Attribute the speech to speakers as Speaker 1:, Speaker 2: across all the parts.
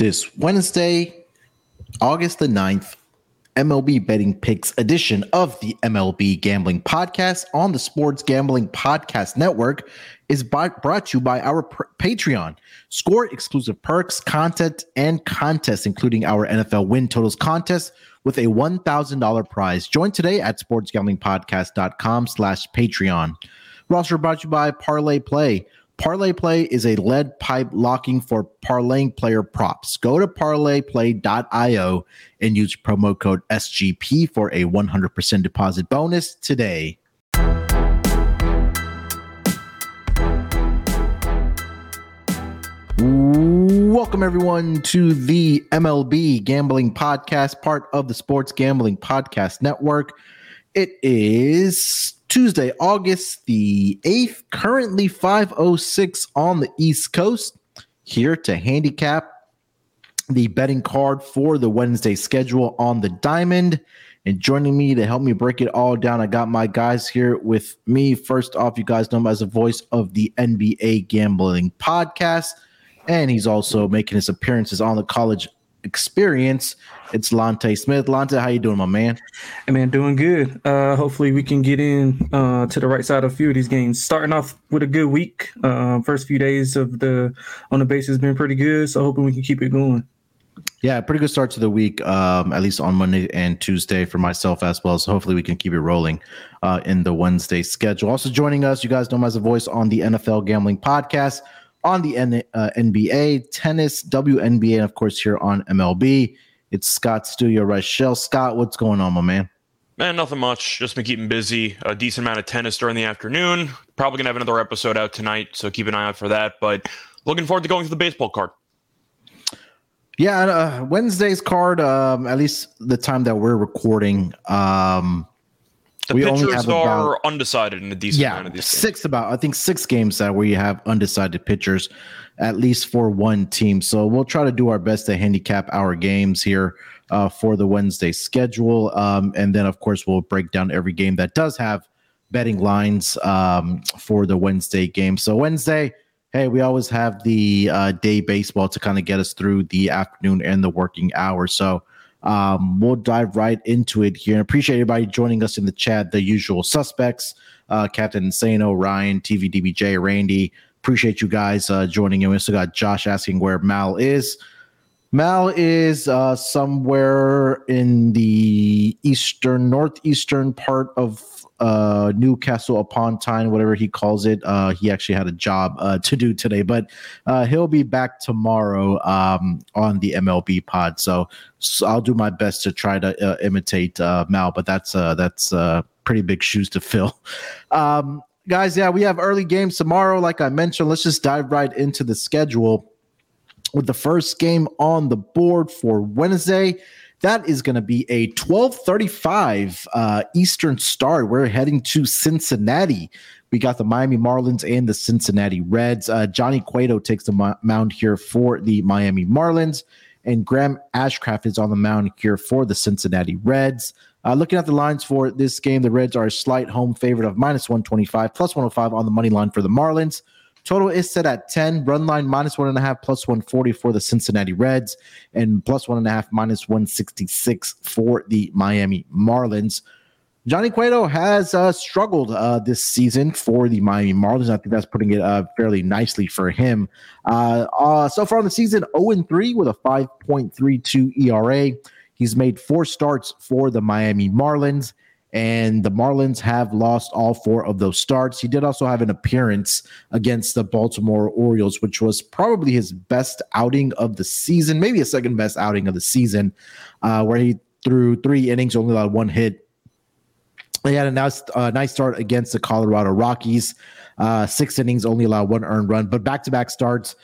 Speaker 1: this Wednesday, August the 9th, MLB Betting Picks edition of the MLB Gambling Podcast on the Sports Gambling Podcast Network is by, brought to you by our pr- Patreon. Score exclusive perks, content, and contests, including our NFL win totals contest with a $1,000 prize. Join today at sportsgamblingpodcast.com slash Patreon. Also brought to you by Parlay Play. Parlay Play is a lead pipe locking for parlaying player props. Go to parlayplay.io and use promo code SGP for a 100% deposit bonus today. Welcome, everyone, to the MLB Gambling Podcast, part of the Sports Gambling Podcast Network. It is Tuesday, August the 8th, currently 506 on the East Coast. Here to handicap the betting card for the Wednesday schedule on the diamond. And joining me to help me break it all down, I got my guys here with me. First off, you guys know him as a voice of the NBA Gambling Podcast. And he's also making his appearances on the college experience. It's Lonte Smith. Lonte, how you doing, my man?
Speaker 2: Hey man, doing good. Uh, hopefully we can get in uh, to the right side of a few of these games. Starting off with a good week. Uh, first few days of the on the base has been pretty good, so hoping we can keep it going.
Speaker 1: Yeah, pretty good start to the week, um, at least on Monday and Tuesday for myself as well. So hopefully we can keep it rolling uh, in the Wednesday schedule. Also joining us, you guys know him as a voice on the NFL Gambling Podcast, on the N- uh, NBA, tennis, WNBA, and of course here on MLB. It's Scott Studio Reichel. Scott, what's going on, my man?
Speaker 3: Man, nothing much. Just been keeping busy. A decent amount of tennis during the afternoon. Probably gonna have another episode out tonight, so keep an eye out for that. But looking forward to going to the baseball card.
Speaker 1: Yeah, uh, Wednesday's card. Um, at least the time that we're recording. Um,
Speaker 3: The
Speaker 1: We only
Speaker 3: pitchers
Speaker 1: have
Speaker 3: are
Speaker 1: about-
Speaker 3: undecided in a decent amount
Speaker 1: yeah,
Speaker 3: of these. games.
Speaker 1: six about I think six games that we have undecided pitchers, at least for one team. So we'll try to do our best to handicap our games here uh, for the Wednesday schedule, um, and then of course we'll break down every game that does have betting lines um, for the Wednesday game. So Wednesday, hey, we always have the uh, day baseball to kind of get us through the afternoon and the working hours. So um, we'll dive right into it here. And appreciate everybody joining us in the chat. The usual suspects, uh, Captain Insano, Ryan, TVDBJ, Randy. Appreciate you guys uh, joining in. We also got Josh asking where Mal is. Mal is uh, somewhere in the eastern, northeastern part of uh, Newcastle upon Tyne, whatever he calls it. Uh, he actually had a job uh, to do today, but uh, he'll be back tomorrow um, on the MLB pod. So, so I'll do my best to try to uh, imitate uh, Mal, but that's uh, that's uh, pretty big shoes to fill. Um, guys, yeah, we have early games tomorrow. Like I mentioned, let's just dive right into the schedule with the first game on the board for Wednesday. That is going to be a 1235 uh, Eastern start. We're heading to Cincinnati. We got the Miami Marlins and the Cincinnati Reds. Uh, Johnny Cueto takes the mo- mound here for the Miami Marlins, and Graham Ashcraft is on the mound here for the Cincinnati Reds. Uh, looking at the lines for this game, the Reds are a slight home favorite of minus 125, plus 105 on the money line for the Marlins. Total is set at 10. Run line minus one and a half, plus 140 for the Cincinnati Reds, and plus one and a half, minus 166 for the Miami Marlins. Johnny Cueto has uh, struggled uh, this season for the Miami Marlins. I think that's putting it uh, fairly nicely for him. Uh, uh, so far in the season, 0 3 with a 5.32 ERA. He's made four starts for the Miami Marlins, and the Marlins have lost all four of those starts. He did also have an appearance against the Baltimore Orioles, which was probably his best outing of the season, maybe a second best outing of the season, uh, where he threw three innings, only allowed one hit. He had a nice, uh, nice start against the Colorado Rockies. Uh, six innings, only allowed one earned run, but back to back starts,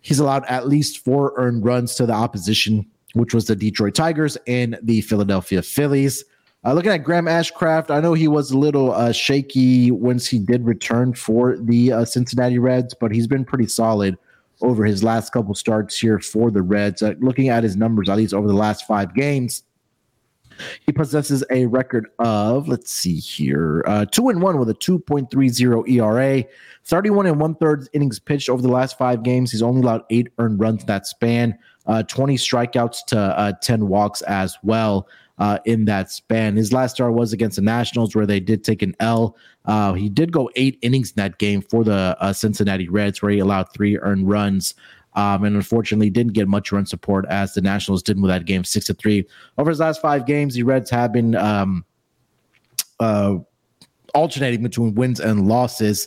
Speaker 1: he's allowed at least four earned runs to the opposition, which was the Detroit Tigers and the Philadelphia Phillies. Uh, looking at Graham Ashcraft, I know he was a little uh, shaky once he did return for the uh, Cincinnati Reds, but he's been pretty solid over his last couple starts here for the Reds. Uh, looking at his numbers, at least over the last five games, he possesses a record of, let's see here, uh, two and one with a 2.30 ERA, 31 and one third innings pitched over the last five games. He's only allowed eight earned runs in that span. Uh, 20 strikeouts to uh, 10 walks as well uh, in that span. His last start was against the Nationals, where they did take an L. Uh, he did go eight innings in that game for the uh, Cincinnati Reds, where he allowed three earned runs. Um, and unfortunately didn't get much run support as the Nationals did with that game, six to three. Over his last five games, the Reds have been um, uh, alternating between wins and losses.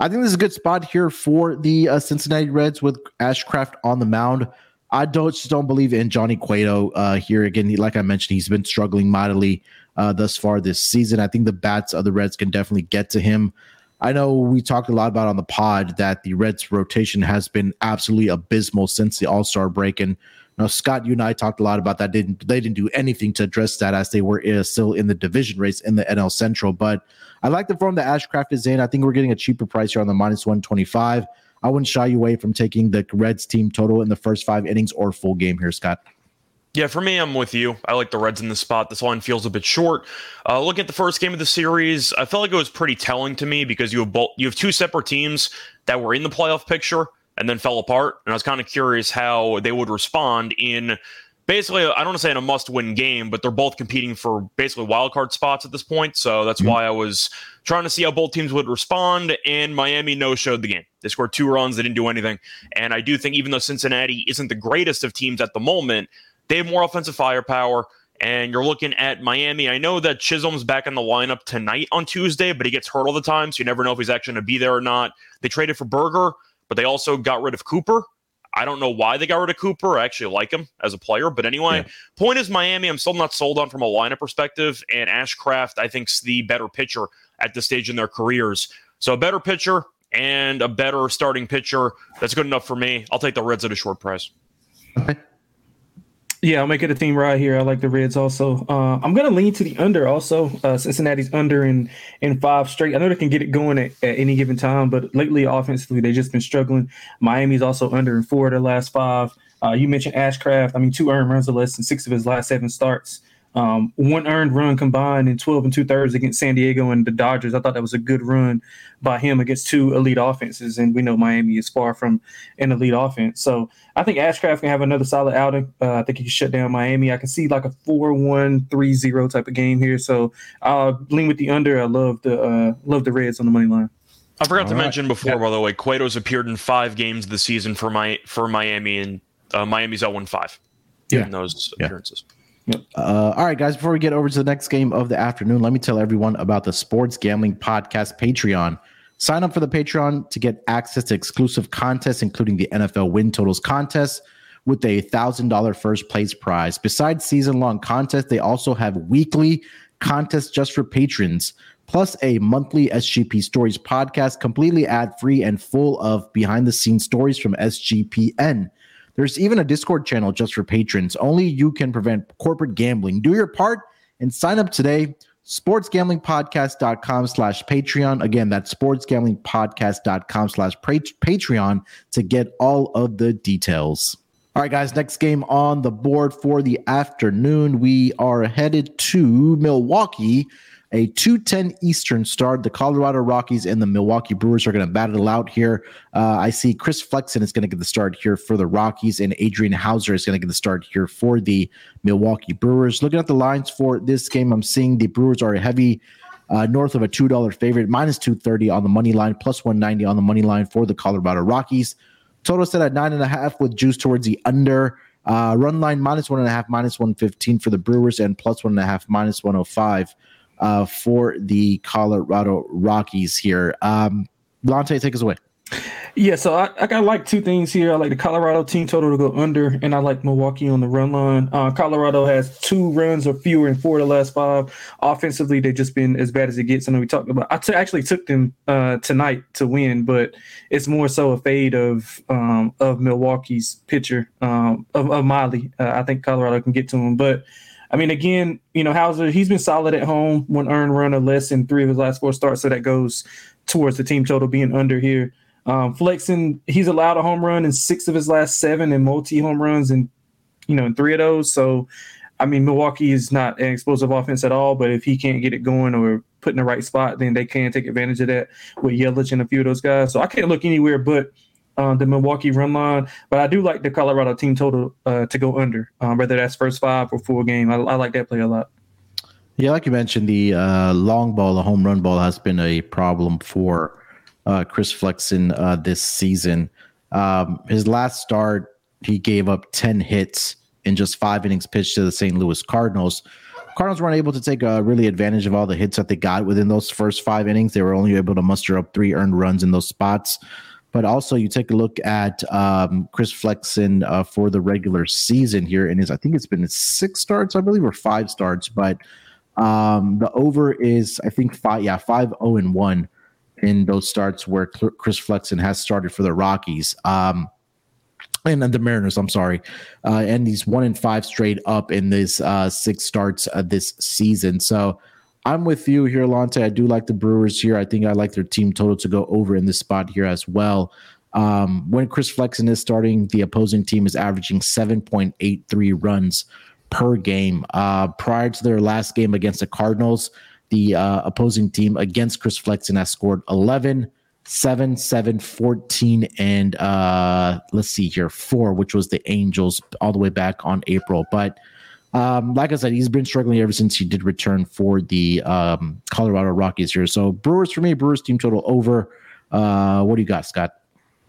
Speaker 1: I think this is a good spot here for the Cincinnati Reds with Ashcraft on the mound. I don't just don't believe in Johnny Cueto uh, here again. He, like I mentioned, he's been struggling mightily uh, thus far this season. I think the bats of the Reds can definitely get to him. I know we talked a lot about on the pod that the Reds rotation has been absolutely abysmal since the All Star break, and know, Scott, you and I talked a lot about that. Didn't they didn't do anything to address that as they were uh, still in the division race in the NL Central. But I like the form that Ashcraft is in. I think we're getting a cheaper price here on the minus one twenty five. I wouldn't shy you away from taking the Reds team total in the first five innings or full game here, Scott.
Speaker 3: Yeah, for me, I'm with you. I like the Reds in the spot. This line feels a bit short. Uh, looking at the first game of the series, I felt like it was pretty telling to me because you have both you have two separate teams that were in the playoff picture and then fell apart. And I was kind of curious how they would respond in basically, I don't want to say in a must-win game, but they're both competing for basically wild card spots at this point. So that's mm-hmm. why I was trying to see how both teams would respond. And Miami no-showed the game. They scored two runs. They didn't do anything. And I do think even though Cincinnati isn't the greatest of teams at the moment, they have more offensive firepower. And you're looking at Miami. I know that Chisholm's back in the lineup tonight on Tuesday, but he gets hurt all the time, so you never know if he's actually going to be there or not. They traded for Burger, but they also got rid of Cooper. I don't know why they got rid of Cooper. I actually like him as a player, but anyway, yeah. point is Miami. I'm still not sold on from a lineup perspective, and Ashcraft I think's the better pitcher at this stage in their careers. So a better pitcher and a better starting pitcher. That's good enough for me. I'll take the Reds at a short price.
Speaker 2: Okay. Yeah, I'll make it a team right here. I like the Reds also. Uh, I'm going to lean to the under also. Uh, Cincinnati's under in in five straight. I know they can get it going at, at, any given time, but lately offensively they've just been struggling. Miami's also under in four of their last five. Uh, you mentioned Ashcraft. I mean, two earned runs or less in six of his last seven starts. Um, one earned run combined in 12 and two thirds against San Diego and the Dodgers. I thought that was a good run by him against two elite offenses. And we know Miami is far from an elite offense. So I think Ashcraft can have another solid outing. Uh, I think he can shut down Miami. I can see like a 4 1 3 0 type of game here. So I'll lean with the under. I love the, uh, love the Reds on the money line.
Speaker 3: I forgot All to right. mention before, yeah. by the way, Cueto's appeared in five games this season for my for Miami, and uh, Miami's 0 5 yeah. in those appearances.
Speaker 1: Uh, all right, guys, before we get over to the next game of the afternoon, let me tell everyone about the Sports Gambling Podcast Patreon. Sign up for the Patreon to get access to exclusive contests, including the NFL win totals contest with a $1,000 first place prize. Besides season long contests, they also have weekly contests just for patrons, plus a monthly SGP Stories podcast, completely ad free and full of behind the scenes stories from SGPN. There's even a Discord channel just for patrons. Only you can prevent corporate gambling. Do your part and sign up today. Sportsgamblingpodcast.com slash Patreon. Again, that's sportsgamblingpodcast.com slash Patreon to get all of the details. All right, guys, next game on the board for the afternoon. We are headed to Milwaukee a 210 Eastern start. The Colorado Rockies and the Milwaukee Brewers are going to battle out here. Uh, I see Chris Flexen is going to get the start here for the Rockies, and Adrian Houser is going to get the start here for the Milwaukee Brewers. Looking at the lines for this game, I'm seeing the Brewers are a heavy uh, north of a $2 favorite, minus 230 on the money line, plus 190 on the money line for the Colorado Rockies. Total set at nine and a half with juice towards the under. Uh, run line minus one and a half, minus 115 for the Brewers, and plus one and a half, minus 105 uh, for the Colorado Rockies here. Um, Lonte, take us away.
Speaker 2: Yeah, so I, I got like two things here. I like the Colorado team total to go under, and I like Milwaukee on the run line. Uh, Colorado has two runs or fewer in four of the last five. Offensively, they've just been as bad as it gets. I know we talked about. I t- actually took them uh, tonight to win, but it's more so a fade of um, of Milwaukee's pitcher um, of, of Miley. Uh, I think Colorado can get to him, but I mean, again, you know, Houser, he's been solid at home, one earned run or less in three of his last four starts. So that goes towards the team total being under here. Um, Flexen, he's allowed a home run in six of his last seven and multi home runs and, you know, in three of those. So, I mean, Milwaukee is not an explosive offense at all, but if he can't get it going or put in the right spot, then they can take advantage of that with Yelich and a few of those guys. So I can't look anywhere but uh, the Milwaukee run line, but I do like the Colorado team total uh, to go under, um, whether that's first five or full game. I, I, like that play a lot.
Speaker 1: Yeah, like you mentioned, the uh, long ball, the home run ball, has been a problem for uh, Chris Flexen uh, this season. Um, his last start, he gave up ten hits in just five innings pitched to the St. Louis Cardinals. Cardinals weren't able to take uh, really advantage of all the hits that they got within those first five innings. They were only able to muster up three earned runs in those spots. But also, you take a look at um, Chris Flexen uh, for the regular season here, and his I think it's been six starts, I believe, or five starts. But um, the over is I think five, yeah, five zero oh and one in those starts where Chris Flexen has started for the Rockies. Um, and the Mariners, I'm sorry, uh, and he's one in five straight up in this uh, six starts uh, this season. So I'm with you here, Lonte. I do like the Brewers here. I think I like their team total to go over in this spot here as well. Um, when Chris Flexen is starting, the opposing team is averaging 7.83 runs per game. Uh, prior to their last game against the Cardinals, the uh, opposing team against Chris Flexen has scored 11 7 7 14 and uh let's see here 4 which was the angels all the way back on april but um like i said he's been struggling ever since he did return for the um colorado rockies here so brewers for me brewers team total over uh what do you got scott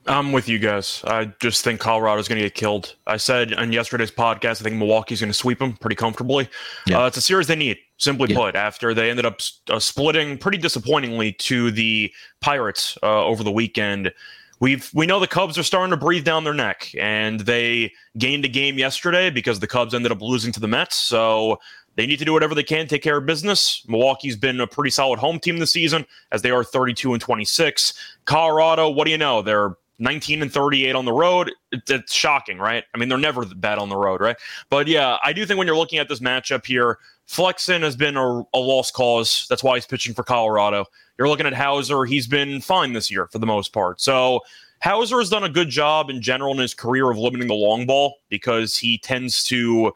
Speaker 3: I'm with you guys. I just think Colorado's going to get killed. I said on yesterday's podcast, I think Milwaukee's going to sweep them pretty comfortably. Yeah. Uh, it's a series they need, simply yeah. put, after they ended up uh, splitting pretty disappointingly to the Pirates uh, over the weekend. We've we know the Cubs are starting to breathe down their neck, and they gained a game yesterday because the Cubs ended up losing to the Mets. So they need to do whatever they can, take care of business. Milwaukee's been a pretty solid home team this season, as they are 32 and 26. Colorado, what do you know? They're 19 and 38 on the road. It's shocking, right? I mean, they're never bad on the road, right? But yeah, I do think when you're looking at this matchup here, Flexen has been a, a lost cause. That's why he's pitching for Colorado. You're looking at Houser. He's been fine this year for the most part. So Houser has done a good job in general in his career of limiting the long ball because he tends to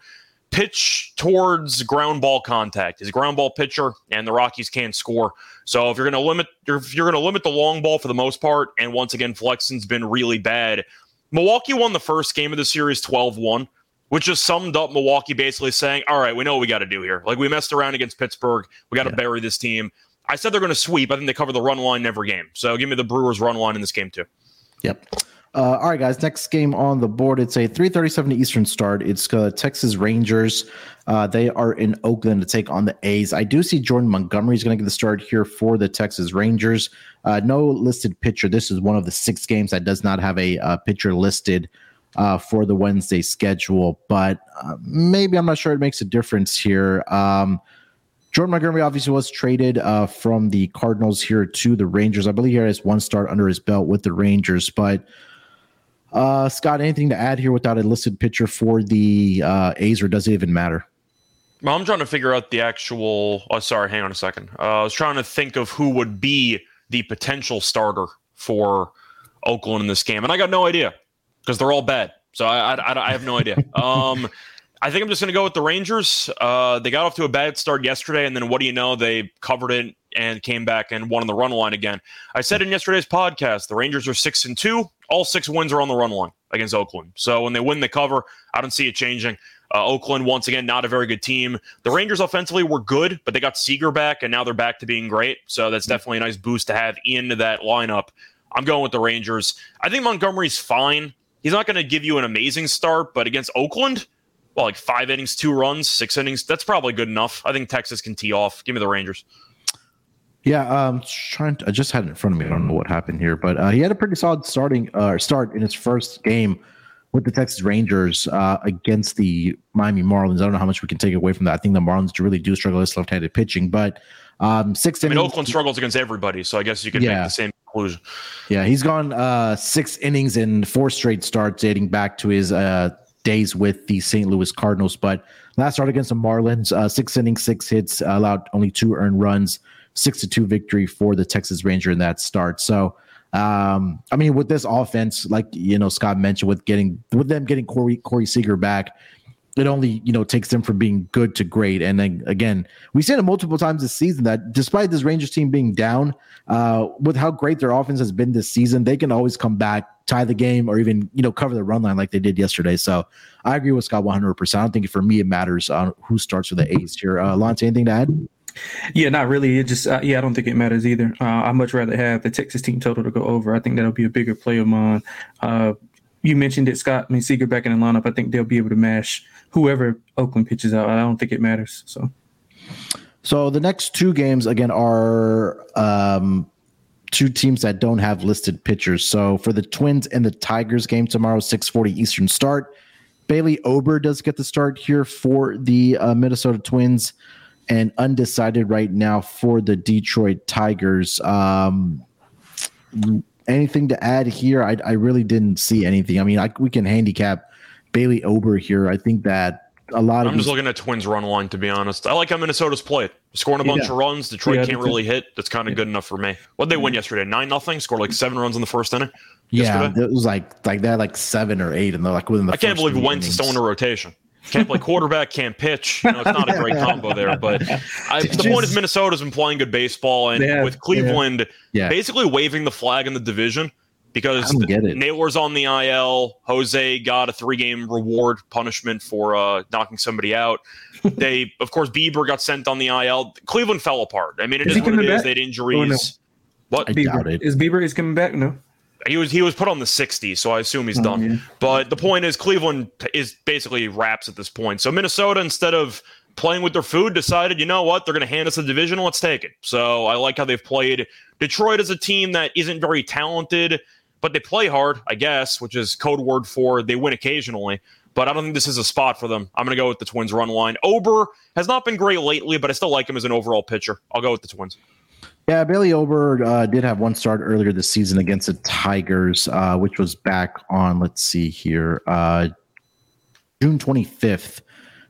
Speaker 3: pitch towards ground ball contact. He's a ground ball pitcher, and the Rockies can't score. So if you're going to limit, if you're going to limit the long ball for the most part, and once again, Flexen's been really bad. Milwaukee won the first game of the series 12-1, which just summed up Milwaukee basically saying, "All right, we know what we got to do here. Like we messed around against Pittsburgh, we got to yeah. bury this team." I said they're going to sweep. I think they cover the run line in every game. So give me the Brewers run line in this game too.
Speaker 1: Yep. Uh, all right, guys. Next game on the board. It's a 3:37 Eastern start. It's uh, Texas Rangers. Uh, they are in Oakland to take on the A's. I do see Jordan Montgomery is going to get the start here for the Texas Rangers. Uh, no listed pitcher. This is one of the six games that does not have a uh, pitcher listed uh, for the Wednesday schedule. But maybe I'm not sure it makes a difference here. Um, Jordan Montgomery obviously was traded from the Cardinals here to the Rangers. I believe he has one start under his belt with the Rangers, but uh, Scott, anything to add here without a listed pitcher for the uh, A's, or does it even matter?
Speaker 3: Well, I'm trying to figure out the actual. Oh, sorry, hang on a second. Uh, I was trying to think of who would be the potential starter for Oakland in this game, and I got no idea because they're all bad. So I, I, I have no idea. um, I think I'm just going to go with the Rangers. Uh, they got off to a bad start yesterday, and then what do you know? They covered it and came back and won on the run line again. I said in yesterday's podcast, the Rangers are six and two all six wins are on the run line against Oakland. So when they win the cover, I don't see it changing. Uh, Oakland, once again, not a very good team. The Rangers offensively were good, but they got Seager back, and now they're back to being great. So that's definitely a nice boost to have into that lineup. I'm going with the Rangers. I think Montgomery's fine. He's not going to give you an amazing start, but against Oakland, well, like five innings, two runs, six innings, that's probably good enough. I think Texas can tee off. Give me the Rangers.
Speaker 1: Yeah, um, trying. To, I just had it in front of me. I don't know what happened here, but uh, he had a pretty solid starting uh, start in his first game with the Texas Rangers uh, against the Miami Marlins. I don't know how much we can take away from that. I think the Marlins really do struggle with left-handed pitching, but um, six.
Speaker 3: I mean, innings, Oakland struggles against everybody, so I guess you could yeah. make the same conclusion.
Speaker 1: Yeah, he's gone uh, six innings in four straight starts, dating back to his uh, days with the St. Louis Cardinals. But last start against the Marlins, uh, six innings, six hits, allowed only two earned runs six to two victory for the Texas Ranger in that start. So, um, I mean, with this offense, like you know, Scott mentioned, with getting with them getting Corey Corey Seager back, it only you know takes them from being good to great. And then again, we've seen it multiple times this season that despite this Rangers team being down, uh, with how great their offense has been this season, they can always come back, tie the game, or even you know cover the run line like they did yesterday. So I agree with Scott 100. percent I don't think for me it matters on who starts for the A's here. Uh, Lance, anything to add?
Speaker 2: Yeah, not really. It just uh, yeah, I don't think it matters either. Uh, I much rather have the Texas team total to go over. I think that'll be a bigger play of mine. Uh, you mentioned it, Scott. I mean, Seager back in the lineup. I think they'll be able to mash whoever Oakland pitches out. I don't think it matters. So,
Speaker 1: so the next two games again are um, two teams that don't have listed pitchers. So for the Twins and the Tigers game tomorrow, six forty Eastern start. Bailey Ober does get the start here for the uh, Minnesota Twins and undecided right now for the Detroit Tigers. Um, anything to add here? I, I really didn't see anything. I mean, I, we can handicap Bailey Ober here. I think that a lot
Speaker 3: I'm of. I'm just looking at Twins run line, to be honest. I like how Minnesota's played. Scoring a bunch yeah. of runs. Detroit yeah, can't really hit. That's kind of yeah. good enough for me. What they win yesterday? Nine nothing. Scored like seven runs in the first inning.
Speaker 1: Yeah, yesterday. it was like like that, like seven or eight, and they're like within the.
Speaker 3: I can't believe Wentz is still in a rotation. Can't play quarterback, can't pitch. You know, it's not a great combo there. But I, the Just, point is, Minnesota's been playing good baseball, and yeah, with Cleveland yeah. basically waving the flag in the division because Naylor's on the IL. Jose got a three-game reward punishment for uh, knocking somebody out. they, of course, Bieber got sent on the IL. Cleveland fell apart. I mean, it is, is what it back? is. They had injuries. Oh, no. What?
Speaker 2: I Bieber. doubt it. Is Bieber is coming back? No
Speaker 3: he was he was put on the 60, so I assume he's oh, done. Yeah. But the point is, Cleveland is basically wraps at this point. So Minnesota, instead of playing with their food, decided, you know what, they're going to hand us the division. Let's take it. So I like how they've played. Detroit is a team that isn't very talented, but they play hard, I guess, which is code word for they win occasionally. But I don't think this is a spot for them. I'm going to go with the Twins run line. Ober has not been great lately, but I still like him as an overall pitcher. I'll go with the Twins.
Speaker 1: Yeah, Bailey Ober uh, did have one start earlier this season against the Tigers, uh, which was back on, let's see here, uh, June 25th.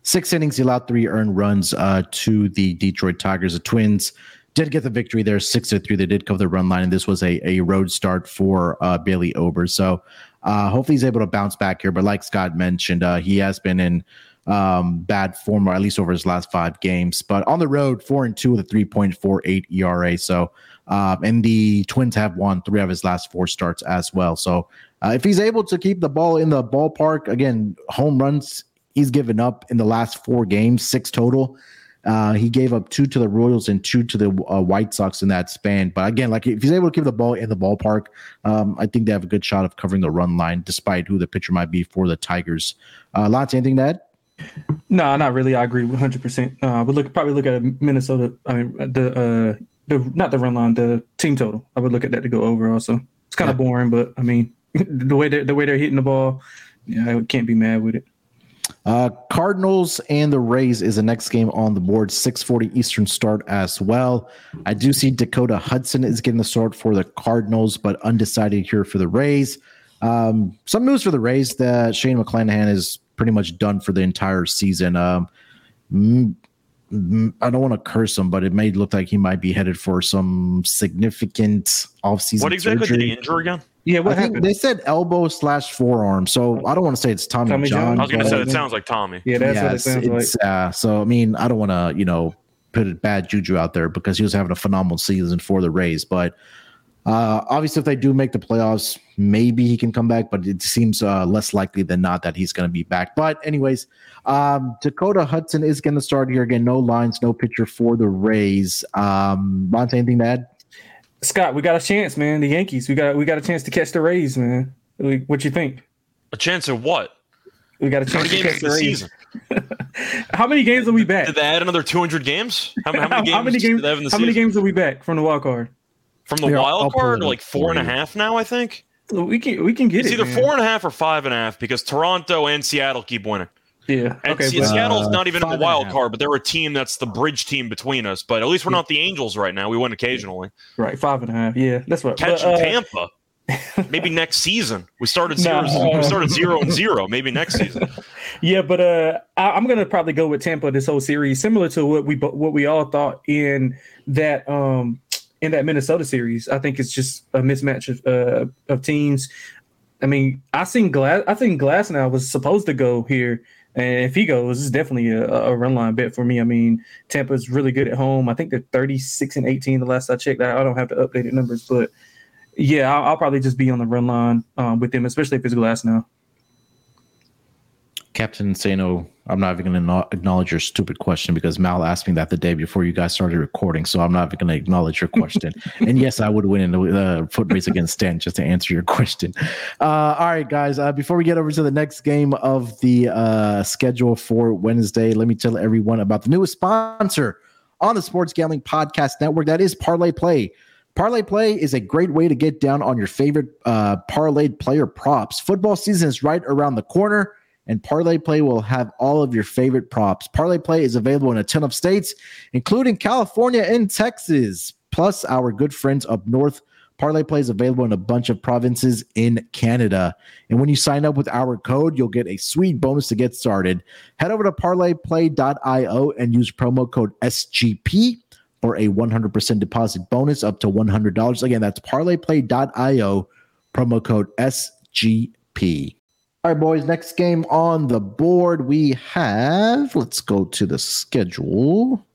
Speaker 1: Six innings, he allowed three earned runs uh, to the Detroit Tigers. The Twins did get the victory there, six to three. They did cover the run line, and this was a, a road start for uh, Bailey Ober. So uh, hopefully he's able to bounce back here. But like Scott mentioned, he has been in um, bad form, or at least over his last five games. But on the road, four and two with a 3.48 ERA. So, um, and the Twins have won three of his last four starts as well. So, uh, if he's able to keep the ball in the ballpark, again, home runs he's given up in the last four games, six total. Uh, he gave up two to the Royals and two to the uh, White Sox in that span. But again, like if he's able to keep the ball in the ballpark, um, I think they have a good shot of covering the run line, despite who the pitcher might be for the Tigers. Uh, Lance, anything to add?
Speaker 2: No, not really. I agree 100. Uh, percent I would look probably look at Minnesota. I mean the uh the not the run line, the team total. I would look at that to go over. Also, it's kind of yeah. boring, but I mean the way they the way they're hitting the ball, yeah, I can't be mad with it.
Speaker 1: Uh, Cardinals and the Rays is the next game on the board, 6:40 Eastern start as well. I do see Dakota Hudson is getting the start for the Cardinals, but undecided here for the Rays. Um, some news for the Rays that Shane McClanahan is pretty much done for the entire season. Um, I don't want to curse him, but it may look like he might be headed for some significant offseason.
Speaker 3: What exactly
Speaker 1: surgery.
Speaker 3: did he injure again?
Speaker 2: Yeah, what
Speaker 1: I happened? they said elbow slash forearm. So I don't want to say it's Tommy, Tommy John.
Speaker 3: I was going to say it sounds like Tommy.
Speaker 2: Yeah, that's what it sounds like.
Speaker 1: Uh, so I mean, I don't want to you know put a bad juju out there because he was having a phenomenal season for the Rays, but uh, obviously, if they do make the playoffs, maybe he can come back, but it seems uh, less likely than not that he's going to be back. But, anyways, um, Dakota Hudson is going to start here again. No lines, no pitcher for the Rays. Um, Monte, anything to add?
Speaker 2: Scott, we got a chance, man. The Yankees, we got we got a chance to catch the Rays, man. What you think?
Speaker 3: A chance of what?
Speaker 2: We got a chance to catch the Rays. Season? how many games are we back?
Speaker 3: Did they add another 200 games? How, how many games?
Speaker 2: how many games? How many games are we back from the wild card?
Speaker 3: From the wild card, like four and a half now, I think.
Speaker 2: We can we can get
Speaker 3: it's
Speaker 2: it.
Speaker 3: It's either man. four and a half or five and a half because Toronto and Seattle keep winning.
Speaker 2: Yeah,
Speaker 3: and okay, Seattle's uh, not even in the wild card, but they're a team that's the bridge team between us. But at least we're not the Angels right now. We win occasionally.
Speaker 2: Right, five and a half. Yeah, that's what.
Speaker 3: Catching uh, Tampa. maybe next season. We started zero. Nah, we started zero and zero. Maybe next season.
Speaker 2: Yeah, but uh, I, am gonna probably go with Tampa this whole series, similar to what we what we all thought in that um in that Minnesota series. I think it's just a mismatch of uh, of teams. I mean, I seen Glass. I think Glasnow was supposed to go here And if he goes, it's definitely a, a run line bet for me. I mean, Tampa's really good at home. I think they're 36 and 18 the last I checked. I don't have to update the numbers, but yeah, I'll, I'll probably just be on the run line um, with them, especially if it's Glasnow.
Speaker 1: Captain Insano, I'm not even going to acknowledge your stupid question because Mal asked me that the day before you guys started recording. So I'm not even going to acknowledge your question. and yes, I would win in the uh, foot race against Stan just to answer your question. Uh, all right, guys. Uh, before we get over to the next game of the uh, schedule for Wednesday, let me tell everyone about the newest sponsor on the Sports Gambling Podcast Network. That is Parlay Play. Parlay Play is a great way to get down on your favorite uh, parlayed player props. Football season is right around the corner and Parlay Play will have all of your favorite props. Parlay Play is available in a ton of states, including California and Texas, plus our good friends up north. Parlay Play is available in a bunch of provinces in Canada. And when you sign up with our code, you'll get a sweet bonus to get started. Head over to parlayplay.io and use promo code SGP for a 100% deposit bonus up to $100. Again, that's parlayplay.io, promo code SGP. All right, boys. Next game on the board we have. Let's go to the schedule.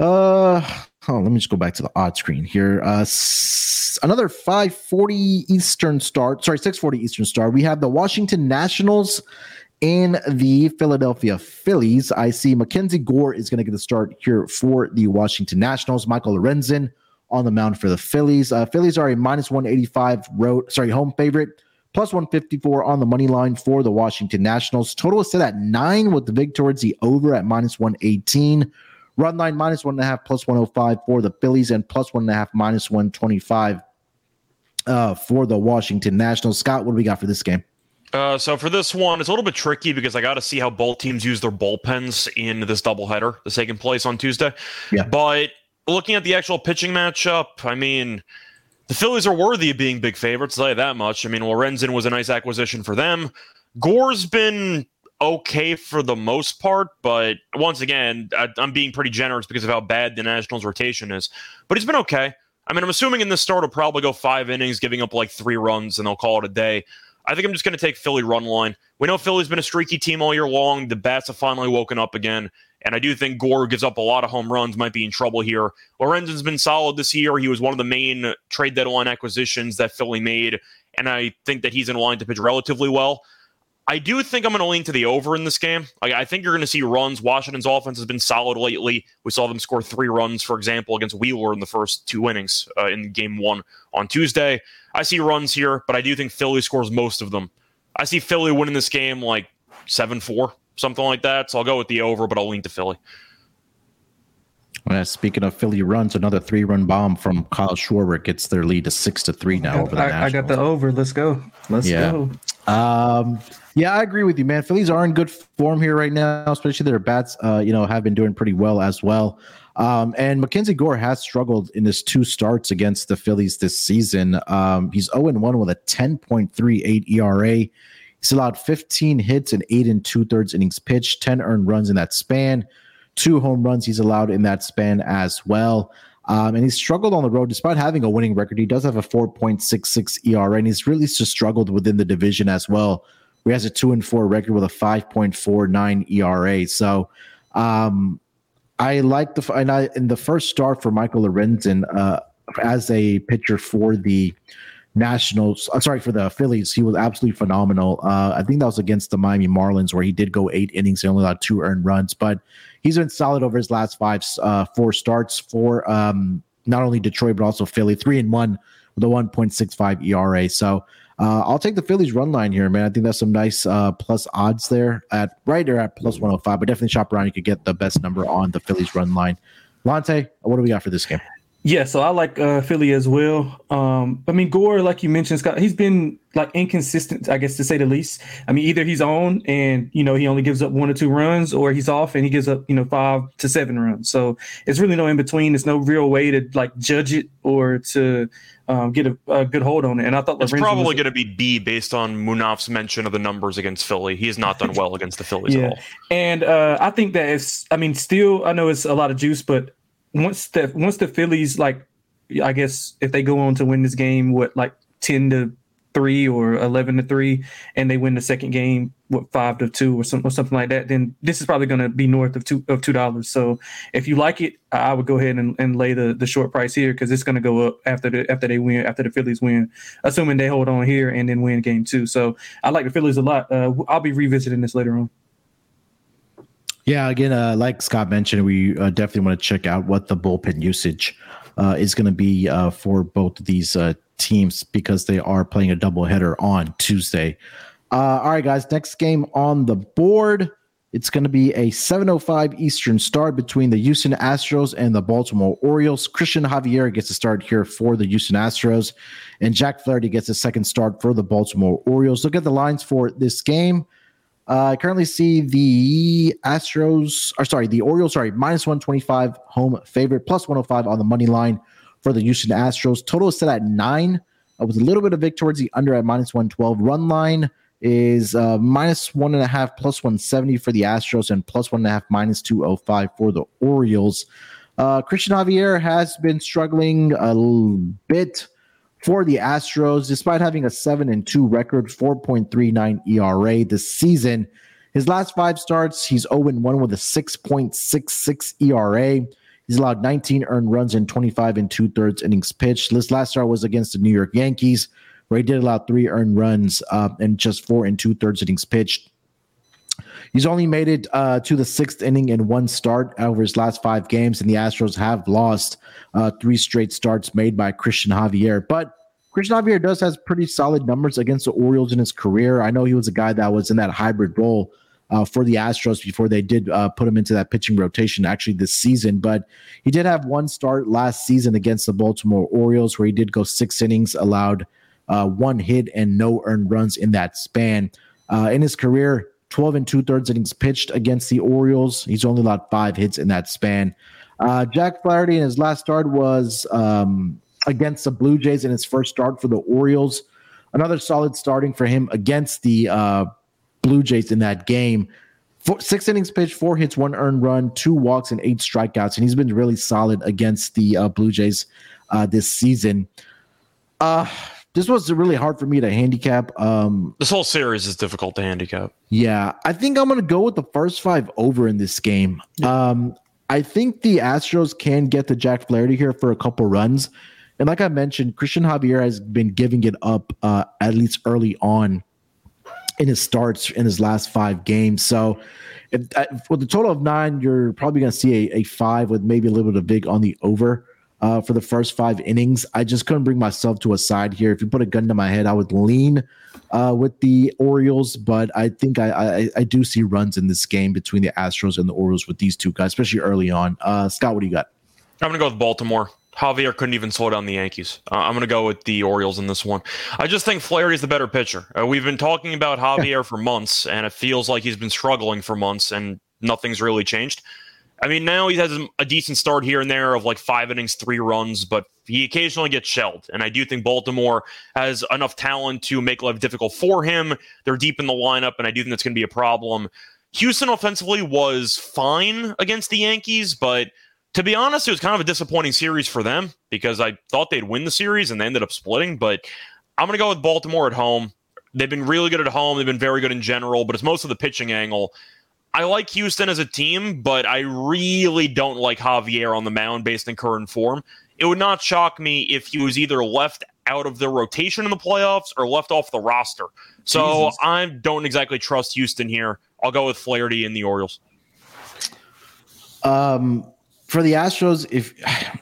Speaker 1: Uh, oh, let me just go back to the odd screen here. Uh, s- another 5:40 Eastern start. Sorry, 6:40 Eastern start. We have the Washington Nationals and the Philadelphia Phillies. I see Mackenzie Gore is going to get the start here for the Washington Nationals. Michael Lorenzen on the mound for the Phillies. Uh, Phillies are a minus 185 road, sorry, home favorite plus 154 on the money line for the Washington Nationals. Total is set at nine with the vig towards the over at minus 118. Run line minus one and a half plus 105 for the Phillies and plus one and a half minus 125 uh, for the Washington Nationals. Scott, what do we got for this game?
Speaker 3: Uh, so for this one, it's a little bit tricky because I got to see how both teams use their bullpens in this doubleheader that's taking place on Tuesday.
Speaker 1: Yeah.
Speaker 3: But looking at the actual pitching matchup, I mean, the Phillies are worthy of being big favorites, I'll tell you that much. I mean, Lorenzen was a nice acquisition for them. Gore's been okay for the most part, but once again, I, am being pretty generous because of how bad the Nationals' rotation is. But he's been okay. I mean, I'm assuming in this start he'll probably go five innings, giving up like three runs, and they'll call it a day. I think I'm just going to take Philly run line. We know Philly's been a streaky team all year long. The bats have finally woken up again. And I do think Gore gives up a lot of home runs, might be in trouble here. Lorenzen's been solid this year. He was one of the main trade deadline acquisitions that Philly made. And I think that he's in line to pitch relatively well. I do think I'm going to lean to the over in this game. I think you're going to see runs. Washington's offense has been solid lately. We saw them score three runs, for example, against Wheeler in the first two innings uh, in game one on Tuesday. I see runs here, but I do think Philly scores most of them. I see Philly winning this game like 7 4, something like that. So I'll go with the over, but I'll lean to Philly.
Speaker 1: Uh, speaking of Philly runs, another three-run bomb from Kyle Schwarber gets their lead to six to three now over the
Speaker 2: I, I got the over. Let's go. Let's yeah. go.
Speaker 1: Um, yeah, I agree with you, man. Phillies are in good form here right now, especially their bats. Uh, you know, have been doing pretty well as well. Um, and Mackenzie Gore has struggled in his two starts against the Phillies this season. Um, he's 0 1 with a 10.38 ERA. He's allowed 15 hits and eight and two thirds innings pitched, 10 earned runs in that span two home runs he's allowed in that span as well. Um, and he's struggled on the road despite having a winning record. He does have a 4.66 ERA, and he's really just struggled within the division as well. He has a two and four record with a 5.49 ERA. So um, I like the and I in the first start for Michael Lorenzen uh, as a pitcher for the Nationals. Uh, sorry for the Phillies. He was absolutely phenomenal. Uh, I think that was against the Miami Marlins where he did go eight innings and only allowed two earned runs, but he's been solid over his last five, uh, four starts for um, not only Detroit but also Philly. Three and one with a 1.65 ERA. So uh, I'll take the Phillies run line here, man. I think that's some nice uh, plus odds there at right there at plus 105. But definitely shop around. You could get the best number on the Phillies run line. Lonte, what do we got for this game?
Speaker 2: Yeah, so I like uh, Philly as well. Um, I mean, Gore, like you mentioned, Scott, he's been like inconsistent, I guess to say the least. I mean, either he's on and you know he only gives up one or two runs, or he's off and he gives up you know five to seven runs. So it's really no in between. There's no real way to like judge it or to um, get a, a, good hold on it. And I thought
Speaker 3: it's Lorenzen probably going to be B based on Munaf's mention of the numbers against Philly. He has not done well against the Phillies
Speaker 2: yeah.
Speaker 3: at all.
Speaker 2: And uh, I think that it's. I mean, still, I know it's a lot of juice, but once the once the Phillies like I guess if they go on to win this game, what like ten to three or eleven to three, and they win the second game what five to two or something or something like that, then this is probably going to be north of two of two dollars. So if you like it, I would go ahead and, and lay the, the short price here because it's going to go up after the after they win after the Phillies win, assuming they hold on here and then win game two. So I like the Phillies a lot. Uh, I'll be revisiting this later on.
Speaker 1: Yeah, again, uh, like Scott mentioned, we uh, definitely want to check out what the bullpen usage uh, is going to be uh, for both of these uh, teams because they are playing a doubleheader on Tuesday. Uh, all right, guys, next game on the board. It's going to be a 7:05 Eastern start between the Houston Astros and the Baltimore Orioles. Cristian Javier gets a start here for the Houston Astros, and Jack Flaherty gets a second start for the Baltimore Orioles. Look at the lines for this game. Uh, I currently see the Astros, or sorry, the Orioles, sorry, minus 125 home favorite, plus 105 on the money line for the Houston Astros. Total is set at nine, uh, with a little bit of vig towards the under at minus 112. Run line is uh, minus one and a half, plus 170 for the Astros, and plus one and a half, minus 205 for the Orioles. Uh, Cristian Javier has been struggling a bit for the Astros, despite having a 7 and 2 record, 4.39 ERA this season. His last five starts, he's 0 1 with a 6.66 ERA. He's allowed 19 earned runs in 25 and two thirds innings pitched. This last start was against the New York Yankees, where he did allow three earned runs uh, and just four and two thirds innings pitched. He's only made it uh, to the sixth inning in one start over his last five games, and the Astros have lost uh, three straight starts made by Cristian Javier. But Cristian Javier does has pretty solid numbers against the Orioles in his career. I know he was a guy that was in that hybrid role uh, for the Astros before they did uh, put him into that pitching rotation actually this season. But he did have one start last season against the Baltimore Orioles where he did go six innings, allowed uh, one hit and no earned runs in that span. Uh, in his career, 12 and two thirds innings pitched against the Orioles. He's only allowed five hits in that span. Uh, Jack Flaherty in his last start was um, against the Blue Jays in his first start for the Orioles. Another solid starting for him against the uh, Blue Jays in that game. Four, six innings pitched, four hits, one earned run, two walks, and eight strikeouts. And he's been really solid against the uh, Blue Jays uh, this season. Uh, this was really hard for me to handicap. Um,
Speaker 3: this whole series is difficult to handicap.
Speaker 1: Yeah, I think I'm going to go with the first five over in this game. Yeah. Um, I think the Astros can get to Jack Flaherty here for a couple runs. And like I mentioned, Cristian Javier has been giving it up uh, at least early on in his starts in his last five games. So, if, uh, with the total of nine, you're probably going to see a, a, five with maybe a little bit of vig on the over uh, for the first five innings. I just couldn't bring myself to a side here. If you put a gun to my head, I would lean uh, with the Orioles, but I think I, I, I do see runs in this game between the Astros and the Orioles with these two guys, especially early on. Uh, Scott, what do you got?
Speaker 3: I'm going to go with Baltimore. Javier couldn't even slow down the Yankees. Uh, I'm going to go with the Orioles in this one. I just think Flaherty's the better pitcher. Uh, we've been talking about Javier for months, and it feels like he's been struggling for months, and nothing's really changed. I mean, now he has a decent start here and there of like five innings, three runs, but he occasionally gets shelled. And I do think Baltimore has enough talent to make life difficult for him. They're deep in the lineup, and I do think that's going to be a problem. Houston offensively was fine against the Yankees, but – to be honest, it was kind of a disappointing series for them because I thought they'd win the series and they ended up splitting. But I'm going to go with Baltimore at home. They've been really good at home. They've been very good in general, but it's most of the pitching angle. I like Houston as a team, but I really don't like Javier on the mound based on current form. It would not shock me if he was either left out of the rotation in the playoffs or left off the roster. So Jesus. I don't exactly trust Houston here. I'll go with Flaherty and the Orioles.
Speaker 1: Um, for the Astros, if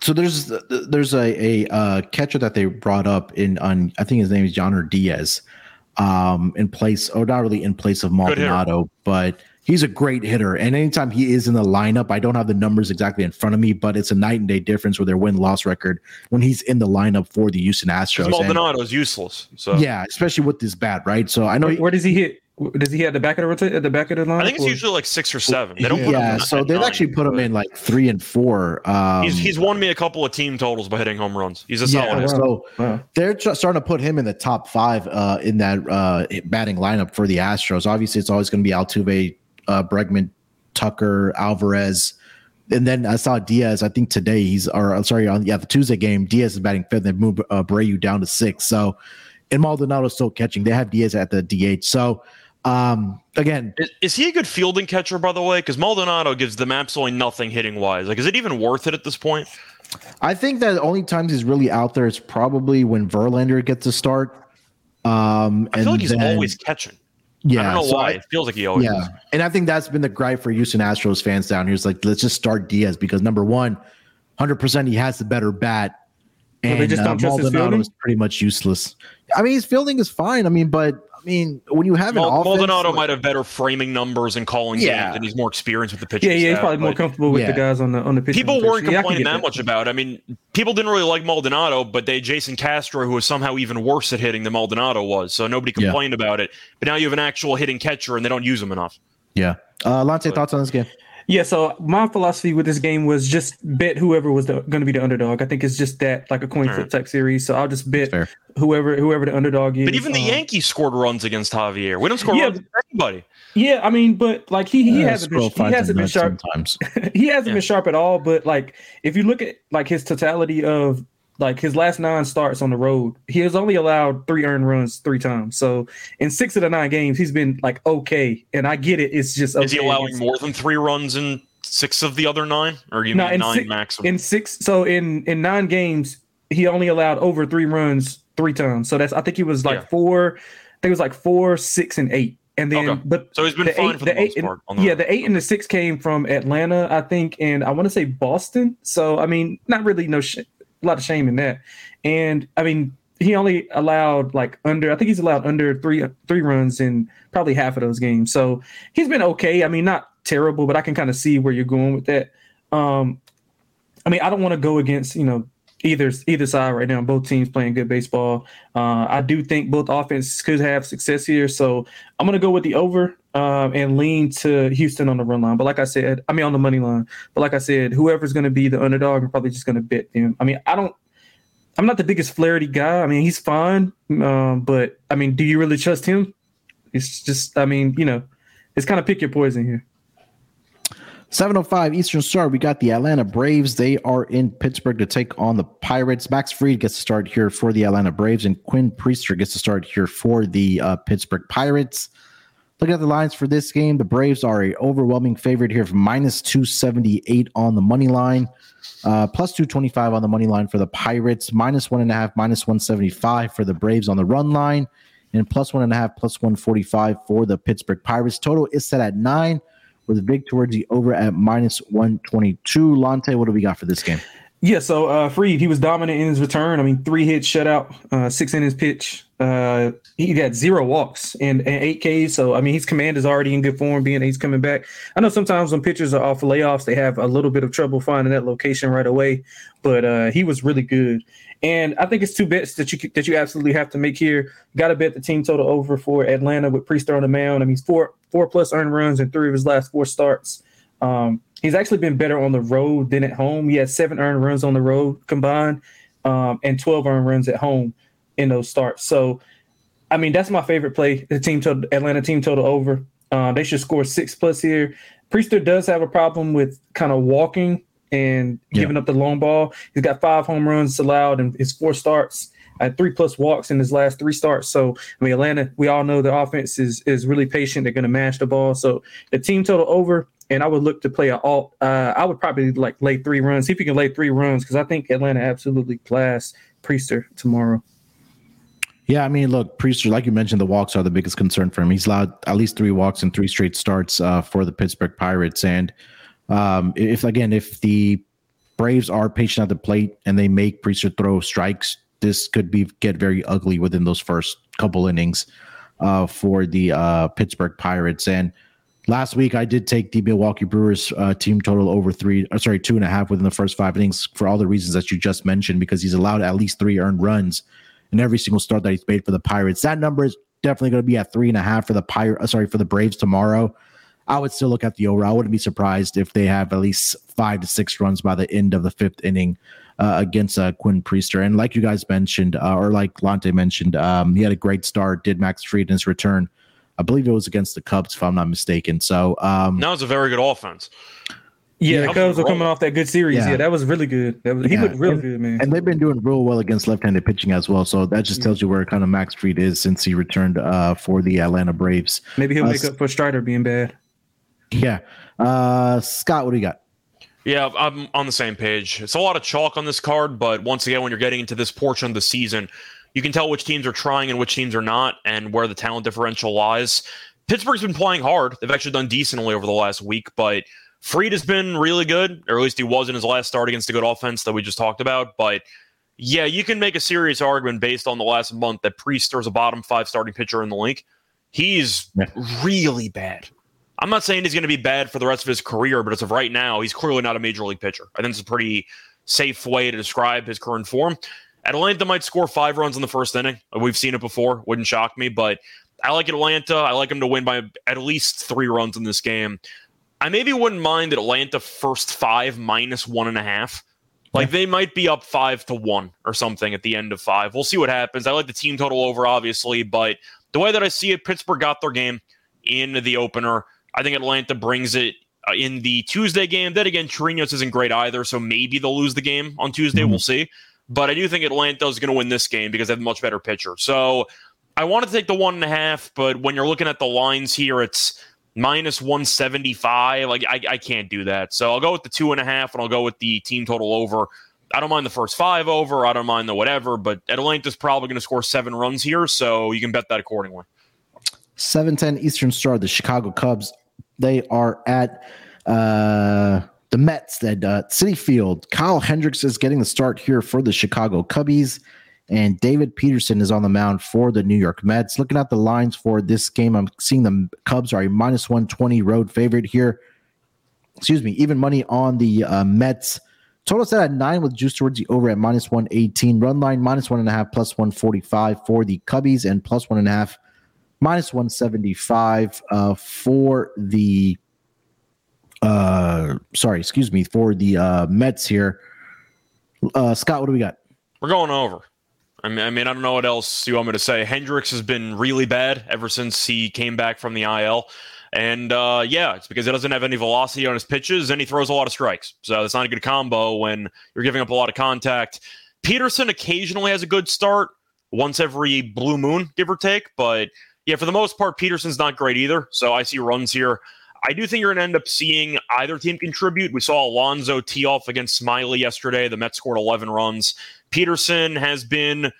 Speaker 1: so, there's there's a, a uh, catcher that they brought up in on I think his name is Yainer Diaz, um, in place or not really in place of Maldonado, but he's a great hitter. And anytime he is in the lineup, I don't have the numbers exactly in front of me, but it's a night and day difference with their win loss record when he's in the lineup for the Houston Astros.
Speaker 3: Maldonado is useless. So
Speaker 1: yeah, especially with this bat, right? So I know
Speaker 2: where, where does he hit? Does he have the back of the rotate at the back of the line?
Speaker 3: I think it's or? usually like six or seven. They don't.
Speaker 1: yeah, so they've nine, actually put him in like three and four. Um,
Speaker 3: he's he's won me a couple of team totals by hitting home runs. He's a solid.
Speaker 1: Yeah, so wow. they're starting to put him in the top five uh, in that uh, batting lineup for the Astros. Obviously, it's always going to be Altuve, uh, Bregman, Tucker, Alvarez, and then I saw Diaz. I think today he's or I'm sorry on yeah the Tuesday game Diaz is batting fifth. They moved uh, Abreu down to six. So and Maldonado's still catching. They have Diaz at the DH. So um again,
Speaker 3: is, is he a good fielding catcher by the way? Because Maldonado gives them absolutely nothing hitting wise. Like, is it even worth it at this point?
Speaker 1: I think that the only times he's really out there is probably when Verlander gets a start. Um,
Speaker 3: I feel like he's then, always catching. Yeah, I don't know so why. I, it feels like he always. Yeah, is.
Speaker 1: and I think that's been the gripe for Houston Astros fans down here. Is like, let's just start Diaz because number one, hundred percent, he has the better bat, and so just don't uh, Maldonado is pretty much useless. I mean, his fielding is fine. I mean, but I mean, when you have an Mal-
Speaker 3: offense, Maldonado like, might have better framing numbers and calling yeah. games, and he's more experienced with the pitch.
Speaker 2: Yeah, yeah, he's probably more comfortable with yeah. the guys on the on the pitch.
Speaker 3: People weren't yeah, complaining that, that much about. It. I mean, people didn't really like Maldonado, but they Jason Castro, who was somehow even worse at hitting than Maldonado was, so nobody complained about it. But now you have an actual hitting catcher, and they don't use him enough.
Speaker 1: Yeah, uh, Lonte, thoughts on this game?
Speaker 2: Yeah, so my philosophy with this game was just bet whoever was going to be the underdog. I think it's just that like a coin flip type series. So I'll just bet whoever whoever the underdog is.
Speaker 3: But even the um, Yankees scored runs against Javier. We don't score yeah, runs against anybody.
Speaker 2: Yeah, I mean, but like he he yeah, hasn't been he hasn't been sharp. Sometimes. he hasn't yeah. been sharp at all. But like if you look at like his totality of like his last nine starts on the road, he has only allowed three earned runs three times. So in six of the nine games, he's been like okay. And I get it. It's just okay.
Speaker 3: is he allowing more than three runs in six of the other nine, or you no, mean nine
Speaker 2: six,
Speaker 3: maximum?
Speaker 2: In six, so in in nine games, he only allowed over three runs three times. So that's I think he was like yeah. four. I think it was like four, six, and eight. And then, okay. but
Speaker 3: so he's been fine eight, for the, the
Speaker 2: eight,
Speaker 3: part.
Speaker 2: The yeah, the eight and the six came from Atlanta, I think, and I want to say Boston. So I mean, not really no sh- a lot of shame in that. And I mean, he only allowed like under I think he's allowed under three three runs in probably half of those games. So he's been okay. I mean, not terrible, but I can kind of see where you're going with that. Um, I mean, I don't want to go against you know either either side right now. Both teams playing good baseball. Uh, I do think both offenses could have success here, so I'm to go with the over um, and lean to Houston on the run line. But like I said, I mean on the money line. But like I said, whoever's going to be the underdog, I'm probably just going to bet them. I mean, I don't. I'm not the biggest Flaherty guy. I mean, he's fine, um, but I mean, do you really trust him? It's just, I mean, you know, it's kind of pick your poison here.
Speaker 1: 705 Eastern Star, we got the Atlanta Braves. They are in Pittsburgh to take on the Pirates. Max Fried gets to start here for the Atlanta Braves, and Quinn Priester gets to start here for the uh, Pittsburgh Pirates. Look at the lines for this game. The Braves are a overwhelming favorite here for minus 278 on the money line, uh, plus 225 on the money line for the Pirates, minus one and a half, minus 175 for the Braves on the run line, and plus one and a half, plus 145 for the Pittsburgh Pirates. Total is set at nine with vig towards the over at minus 122. Lonte, what do we got for this game?
Speaker 2: Yeah, so uh, Fried, he was dominant in his return. I mean, three hits shutout, uh, six innings pitch. Uh, he got zero walks and, eight Ks. So, I mean, his command is already in good form, being that he's coming back. I know sometimes when pitchers are off layoffs, they have a little bit of trouble finding that location right away, but uh, he was really good. And I think it's two bets that you that you absolutely have to make here. Got to bet the team total over for Atlanta with Priester on the mound. I mean, four four plus earned runs in three of his last four starts. Um, he's actually been better on the road than at home. He had seven earned runs on the road combined, um, and twelve earned runs at home in those starts. So, I mean, that's my favorite play. The team total, Atlanta team total over. Uh, they should score six plus here. Priester does have a problem with kind of walking and giving yeah. up the long ball. He's got five home runs allowed in his four starts. Had three plus walks in his last three starts. So I mean, Atlanta, we all know the offense is is really patient. They're going to mash the ball. So the team total over, and I would look to play a alt. Uh, I would probably like lay three runs. See if you can lay three runs because I think Atlanta absolutely class Priester tomorrow.
Speaker 1: Yeah, I mean, look, Priester, like you mentioned, the walks are the biggest concern for him. He's allowed at least three walks in three straight starts uh, for the Pittsburgh Pirates, and um, if again, if the Braves are patient at the plate and they make Priester throw strikes, this could be get very ugly within those first couple innings uh, for the uh, Pittsburgh Pirates. And last week, I did take the Milwaukee Brewers uh, team total over three, uh, sorry, two and a half within the first five innings for all the reasons that you just mentioned, because he's allowed at least three earned runs in every single start that he's made for the Pirates. That number is definitely going to be at three and a half for the Pirate, uh, sorry, for the Braves tomorrow. I would still look at the over. I wouldn't be surprised if they have at least five to six runs by the end of the fifth inning uh, against uh, Quinn Priester. And like you guys mentioned, uh, or like Lante mentioned, um, he had a great start. Did Max Fried in his return? I believe it was against the Cubs, if I'm not mistaken. So um,
Speaker 3: that was a very good offense.
Speaker 2: Yeah,
Speaker 3: Yeah,
Speaker 2: the Cubs were coming off that good series.
Speaker 1: Yeah.
Speaker 2: Yeah, that was really good. That was, he
Speaker 1: Yeah,
Speaker 2: looked really
Speaker 1: and-
Speaker 2: good, man.
Speaker 1: And they've been doing real well against left-handed pitching as well. So that just tells you where kind of Max Street is since he returned uh, for the Atlanta Braves.
Speaker 2: Maybe he'll
Speaker 1: uh,
Speaker 2: make up for Strider being bad.
Speaker 1: Yeah. Uh, Scott, what do you got?
Speaker 3: Yeah, I'm on the same page. It's a lot of chalk on this card, but once again, when you're getting into this portion of the season, you can tell which teams are trying and which teams are not, and where the talent differential lies. Pittsburgh's been playing hard. They've actually done decently over the last week, but Fried has been really good, or at least he was in his last start against the good offense that we just talked about. But yeah, you can make a serious argument based on the last month that Priester is a bottom five starting pitcher in the league. He's
Speaker 1: Yeah.
Speaker 3: really bad. I'm not saying he's going to be bad for the rest of his career, but as of right now, he's clearly not a major league pitcher. I think it's a pretty safe way to describe his current form. Atlanta might score five runs in the first inning. We've seen it before. Wouldn't shock me, but I like Atlanta. I like them to win by at least three runs in this game. I maybe wouldn't mind Atlanta first five minus one and a half. Like they might be up five to one or something at the end of five. We'll see what happens. I like the team total over, obviously, but the way that I see it, Pittsburgh got their game in the opener. I think Atlanta brings it uh, in the Tuesday game. Then again, Chirinos isn't great either, so maybe they'll lose the game on Tuesday.
Speaker 1: Mhm.
Speaker 3: We'll see. But I do think Atlanta is going to win this game because they have a much better pitcher. So I want to take the one and a half, but when you're looking at the lines here, it's minus 175. Like I, I can't do that. So I'll go with the two and a half and I'll go with the team total over. I don't mind the first five over. I don't mind the whatever, but Atlanta's probably going to score seven runs here, so you can bet that accordingly.
Speaker 1: 710 Eastern Star, the Chicago Cubs. They are at uh, the Mets at uh, Citi Field. Kyle Hendricks is getting the start here for the Chicago Cubbies, and David Peterson is on the mound for the New York Mets. Looking at the lines for this game, I'm seeing the Cubs are a minus 120 road favorite here. Excuse me, even money on the uh, Mets. Total set at nine with juice towards the over at minus 118. Run line minus one and a half, plus 145 for the Cubbies, and plus one and a half minus 175 uh, for the uh sorry excuse me for the uh mets here uh scott what do we got
Speaker 3: We're going over. I mean, I mean, I don't know what else you want me to say. Hendricks has been really bad ever since he came back from the IL. And uh, yeah, it's because he doesn't have any velocity on his pitches and he throws a lot of strikes. So that's not a good combo when you're giving up a lot of contact. Peterson occasionally has a good start once every blue moon, give or take. But yeah, for the most part, Peterson's not great either. So I see runs here. I do think you're going to end up seeing either team contribute. We saw Alonso tee off against Smiley yesterday. The Mets scored 11 runs. Peterson has been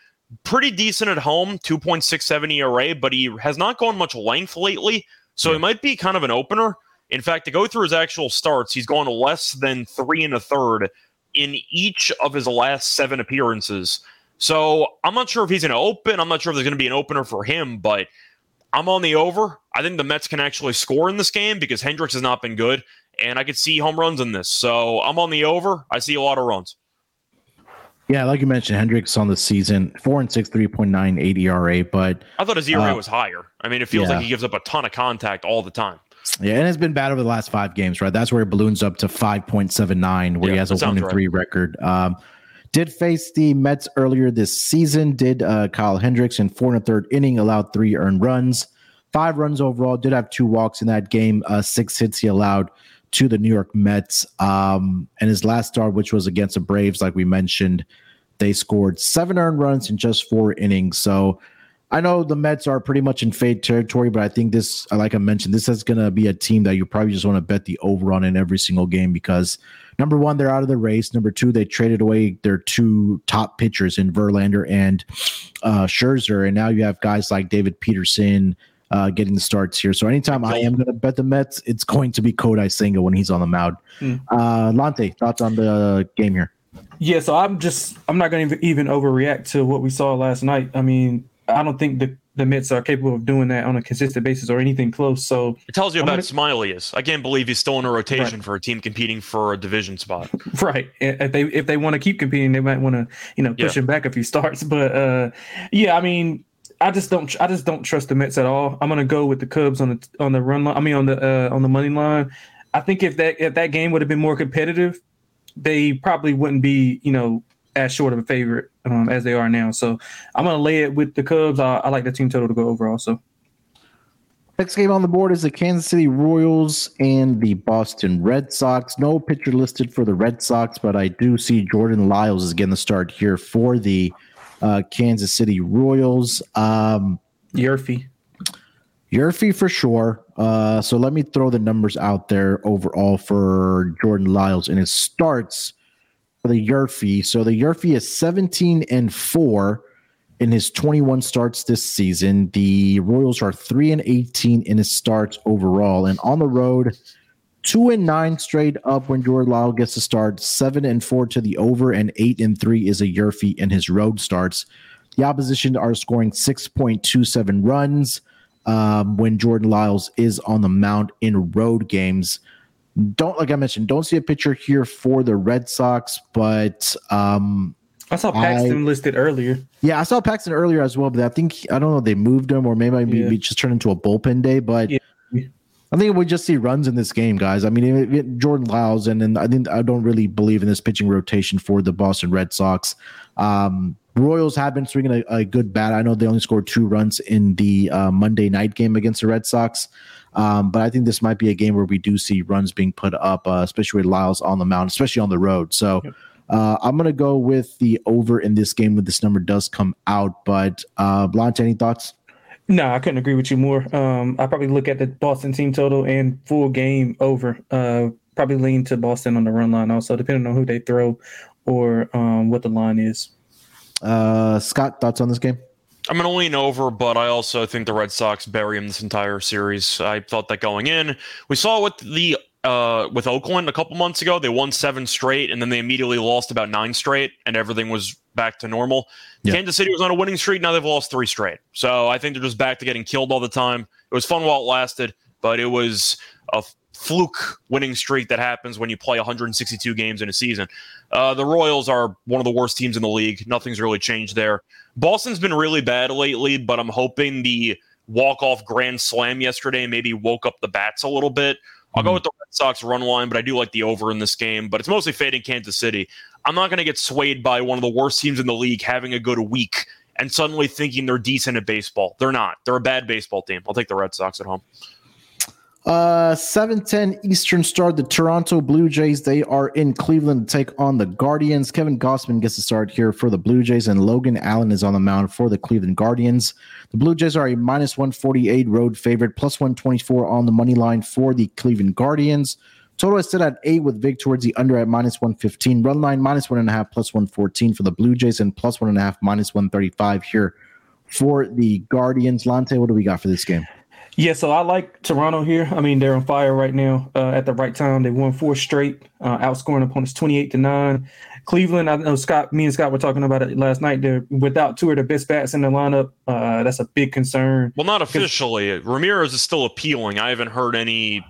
Speaker 3: pretty decent at home, 2.67 ERA, but he has not gone much length lately. So he might be kind of an opener. In fact, to go through his actual starts, he's gone less than three and a third in each of his last seven appearances. So I'm not sure if he's going to open. I'm not sure if there's going to be an opener for him, but I'm on the over. I think the Mets can actually score in this game because Hendricks has not been good, and I could see home runs in this. So I'm on the over. I see a lot of runs.
Speaker 1: yeah like you mentioned hendricks on the season four and six 3.98 era but
Speaker 3: I thought his ERA
Speaker 1: Uh,
Speaker 3: was higher. I mean, it feels
Speaker 1: yeah.
Speaker 3: like he gives up a ton of contact all the time.
Speaker 1: yeah and it's been bad over the last five games right that's where it balloons up to 5.79 where he has a one and
Speaker 3: right.
Speaker 1: three record um did face the Mets earlier this season. Did uh, Kyle Hendricks in four and a third inning allowed three earned runs, five runs overall. Did have two walks in that game. Uh, six hits he allowed to the New York Mets. Um, and his last start, which was against the Braves, like we mentioned, they scored seven earned runs in just four innings. So I know the Mets are pretty much in fade territory, but I think this, like I mentioned, this is going to be a team that you probably just want to bet the over on in every single game because number one, they're out of the race. Number two, they traded away their two top pitchers in Verlander and uh, Scherzer, and now you have guys like David Peterson uh, getting the starts here. So anytime I am going to bet the Mets, it's going to be Kodai Senga when he's on the mound.
Speaker 2: Hmm.
Speaker 1: Uh, Lonte, thoughts on the game here?
Speaker 2: Yeah, so I'm just I'm not going to even overreact to what we saw last night. I mean, I don't think the the Mets are capable of doing that on a consistent basis or anything close. So
Speaker 3: It tells you
Speaker 2: I'm
Speaker 3: about
Speaker 2: gonna-
Speaker 3: Smiley is. I can't believe he's still in a rotation for a team competing for a division spot.
Speaker 2: right, if they if they want to keep competing, they might want to you know push
Speaker 3: Yeah.
Speaker 2: him back a few starts. But uh, yeah, I mean. I just don't. I just don't trust the Mets at all. I'm gonna go with the Cubs on the on the run line. I mean, on the uh, on the money line. I think if that if that game would have been more competitive, they probably wouldn't be you know as short of a favorite um, as they are now. So I'm gonna lay it with the Cubs. I, I like the team total to go over also.
Speaker 1: Next game on the board is the Kansas City Royals and the Boston Red Sox. No pitcher listed for the Red Sox, but I do see Jordan Lyles is getting the start here for the uh, Kansas City Royals. Um,
Speaker 2: YRFI.
Speaker 1: YRFI for sure. Uh, so let me throw the numbers out there overall for Jordan Lyles, and it starts the YRFI. So the YRFI is 17 and 4 in his 21 starts this season. The Royals are 3 and 18 in his starts overall. And on the road, 2 and 9 straight up when Jordan Lyle gets to start, 7 and 4 to the over, and 8 and 3 is a YRFI in his road starts. The opposition are scoring 6.27 runs um, when Jordan Lyles is on the mound in road games. Don't, like I mentioned, don't see a pitcher here for the Red Sox, but um,
Speaker 2: I saw Paxton I, listed earlier.
Speaker 1: Yeah, I saw Paxton earlier as well, but I think I don't know they moved him or maybe yeah. we just turned into a bullpen day. But yeah. I think we just see runs in this game, guys. I mean, Jordan Lyles, and then I think I don't really believe in this pitching rotation for the Boston Red Sox. Um, Royals have been swinging a, a, good bat. I know they only scored two runs in the uh, Monday night game against the Red Sox, um, but I think this might be a game where we do see runs being put up, uh, especially with Lyles on the mound, especially on the road. So. Yep uh, I'm going to go with the over in this game when this number does come out. But uh, Blanche, any thoughts?
Speaker 2: No, I couldn't agree with you more. Um, I probably look at the Boston team total and full game over. Uh, probably lean to Boston on the run line also, depending on who they throw or um, what the line is.
Speaker 1: Uh, Scott, thoughts on this game?
Speaker 3: I'm going to lean over, but I also think the Red Sox bury him this entire series. I thought that going in. We saw what the uh, with Oakland a couple months ago. They won seven straight, and then they immediately lost about nine straight, and everything was back to normal. Yeah. Kansas City was on a winning streak. Now they've lost three straight. So I think they're just back to getting killed all the time. It was fun while it lasted, but it was a fluke winning streak that happens when you play 162 games in a season. Uh, the Royals are one of the worst teams in the league. Nothing's really changed there. Boston's been really bad lately, but I'm hoping the walk off grand slam yesterday maybe woke up the bats a little bit. I'll go mm-hmm. with the Red Sox run line, but I do like the over in this game. But it's mostly fading Kansas City. I'm not going to get swayed by one of the worst teams in the league having a good week and suddenly thinking they're decent at baseball. They're not. They're a bad baseball team. I'll take the Red Sox at home.
Speaker 1: Uh, 710 Eastern start. The Toronto Blue Jays, they are in Cleveland to take on the Guardians. Kevin Gausman gets to start here for the Blue Jays, and Logan Allen is on the mound for the Cleveland Guardians. The Blue Jays are a minus 148 road favorite, plus 124 on the money line for the Cleveland Guardians. Total is set at eight with Vig towards the under at minus 115. Run line minus one and a half, plus 114 for the Blue Jays, and plus one and a half, minus 135 here for the Guardians. Lonte, what do we got for this game?
Speaker 2: Yeah, so I like Toronto here. I mean, they're on fire right now. Uh, at the right time, they won four straight, uh, outscoring opponents twenty-eight to nine. Cleveland, I know Scott, me and Scott were talking about it last night. They're without two of their best bats in the lineup. Uh, that's a big concern.
Speaker 3: Well, not officially. Ramirez is still appealing. I haven't heard any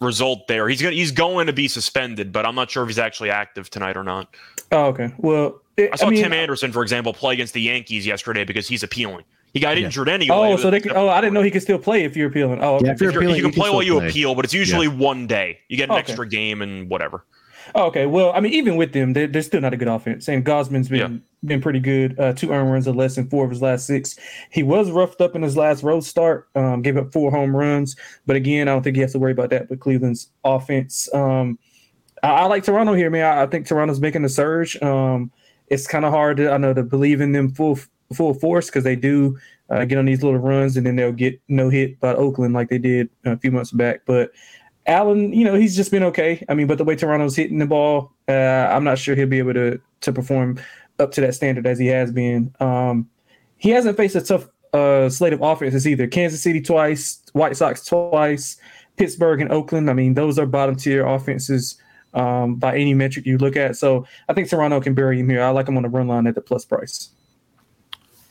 Speaker 3: result there. He's going he's going to be suspended, but I'm not sure if he's actually active tonight or not.
Speaker 2: Oh, okay. Well,
Speaker 3: it, I saw I mean, Tim Anderson, for example, play against the Yankees yesterday because he's appealing. He got yeah. injured anyway.
Speaker 2: Oh, so they can, oh, I didn't know he could still play if you're appealing. Oh,
Speaker 3: okay. yeah, if you're appealing, you can, you can play while you play. appeal, but it's usually yeah. one day. You get an okay. extra game and whatever.
Speaker 2: Oh, okay. Well, I mean, even with them, they're, they're still not a good offense. And Gausman's been yeah. been pretty good. Uh, two earned runs of less than four of his last six. He was roughed up in his last road start. Um, gave up four home runs, but again, I don't think he has to worry about that with Cleveland's offense. Um, I, I, like Toronto here, man. I, I think Toronto's making a surge. Um, it's kind of hard to I know to believe in them full full force because they do uh, get on these little runs and then they'll get no hit by Oakland like they did a few months back. But Allen, you know, he's just been okay. I mean, but the way Toronto's hitting the ball, uh, I'm not sure he'll be able to to perform up to that standard as he has been. Um, he hasn't faced a tough uh, slate of offenses either. Kansas City twice, White Sox twice, Pittsburgh and Oakland. I mean, those are bottom tier offenses um, by any metric you look at. So I think Toronto can bury him here. I like him on the run line at the plus price.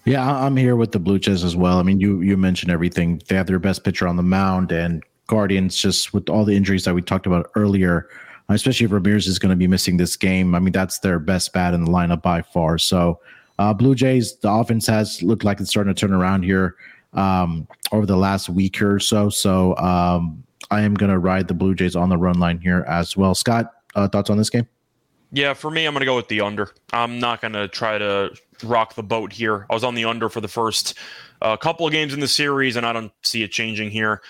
Speaker 1: Yeah, I'm here with the Blue Jays as well. I mean, you you mentioned everything. They have their best pitcher on the mound, and Guardians just with all the injuries that we talked about earlier, especially if Ramirez is going to be missing this game. I mean, that's their best bat in the lineup by far. So, uh, Blue Jays, the offense has looked like it's starting to turn around here um, over the last week or so. So, um, I am going to ride the Blue Jays on the run line here as well. Scott, uh, thoughts on this game?
Speaker 3: Yeah, for me, I'm going to go with the under. I'm not going to try to rock the boat here. I was on the under for the first uh, couple of games in the series, and I don't see it changing here.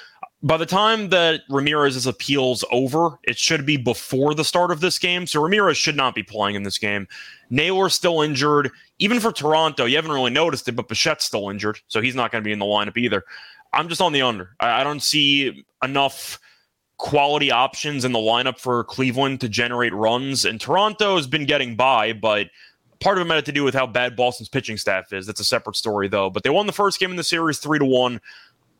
Speaker 3: By the time that Ramirez's appeals over, it should be before the start of this game. So Ramirez should not be playing in this game. Naylor's still injured. Even for Toronto, you haven't really noticed it, but Bichette's still injured, so he's not going to be in the lineup either. I'm just on the under. I, I don't see enough quality options in the lineup for Cleveland to generate runs. And Toronto has been getting by, but part of it had to do with how bad Boston's pitching staff is. That's a separate story, though. But they won the first game in the series three to one.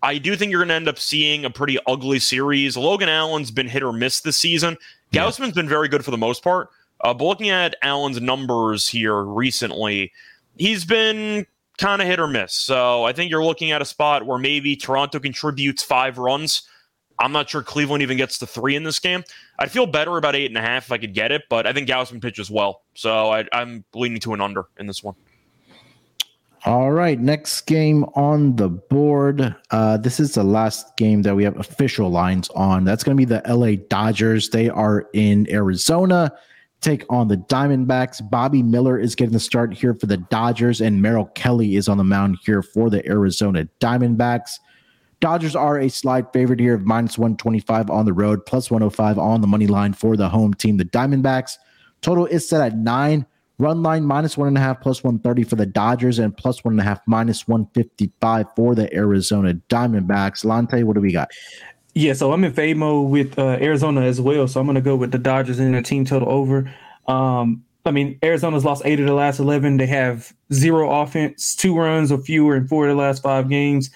Speaker 3: I do think you're going to end up seeing a pretty ugly series. Logan Allen's been hit or miss this season. Yeah. Gausman's been very good for the most part. Uh, but looking at Allen's numbers here recently, he's been kind of hit or miss. So I think you're looking at a spot where maybe Toronto contributes five runs. I'm not sure Cleveland even gets to three in this game. I'd feel better about eight and a half if I could get it, but I think Gausman pitches well. So I, I'm leaning to an under in this one.
Speaker 1: All right, next game on the board. Uh, this is the last game that we have official lines on. That's going to be the LA Dodgers. They are in Arizona, take on the Diamondbacks. Bobby Miller is getting the start here for the Dodgers, and Merrill Kelly is on the mound here for the Arizona Diamondbacks. Dodgers are a slight favorite here of minus 125 on the road, plus 105 on the money line for the home team, the Diamondbacks. Total is set at nine. Run line minus one and a half, plus 130 for the Dodgers, and plus one and a half, minus 155 for the Arizona Diamondbacks. Lonte, what do we got?
Speaker 2: Yeah, so I'm in FAMO with uh, Arizona as well. So I'm going to go with the Dodgers in a team total over. Um, I mean, Arizona's lost eight of the last 11. They have zero offense, two runs or fewer in four of the last five games.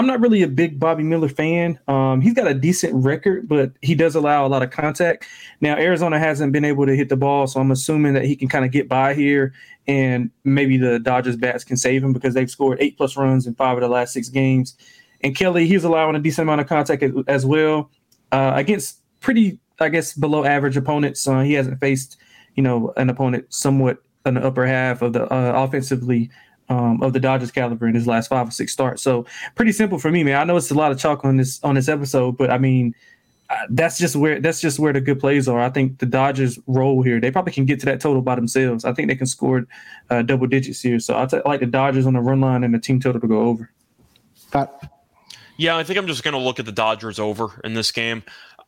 Speaker 2: I'm not really a big Bobby Miller fan. Um, he's got a decent record, but he does allow a lot of contact. Now, Arizona hasn't been able to hit the ball, so I'm assuming that he can kind of get by here, and maybe the Dodgers bats can save him because they've scored eight plus runs in five of the last six games. And Kelly, he's allowing a decent amount of contact as, as well uh, against pretty, I guess, below average opponents. Uh, he hasn't faced, you know, an opponent somewhat the upper half of the uh, offensively um, of the Dodgers caliber in his last five or six starts. So pretty simple for me, man. I know it's a lot of chalk on this on this episode, but I mean, uh, that's just where that's just where the good plays are. I think the Dodgers roll here. They probably can get to that total by themselves. I think they can score uh, double digits here. So I t- like the Dodgers on the run line and the team total to go over.
Speaker 3: Yeah, I think I'm just going to look at the Dodgers over in this game.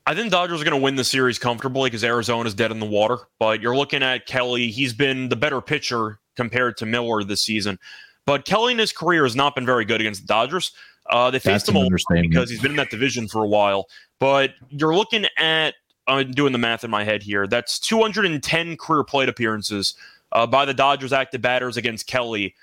Speaker 3: I think Dodgers are going to win the series comfortably because Arizona's dead in the water. But you're looking at Kelly; he's been the better pitcher compared to Miller this season. But Kelly in his career has not been very good against the Dodgers. Uh, they faced him a lot because he's been in that division for a while. But you're looking at I'm doing the math in my head here. That's 210 career plate appearances uh, by the Dodgers active batters against Kelly.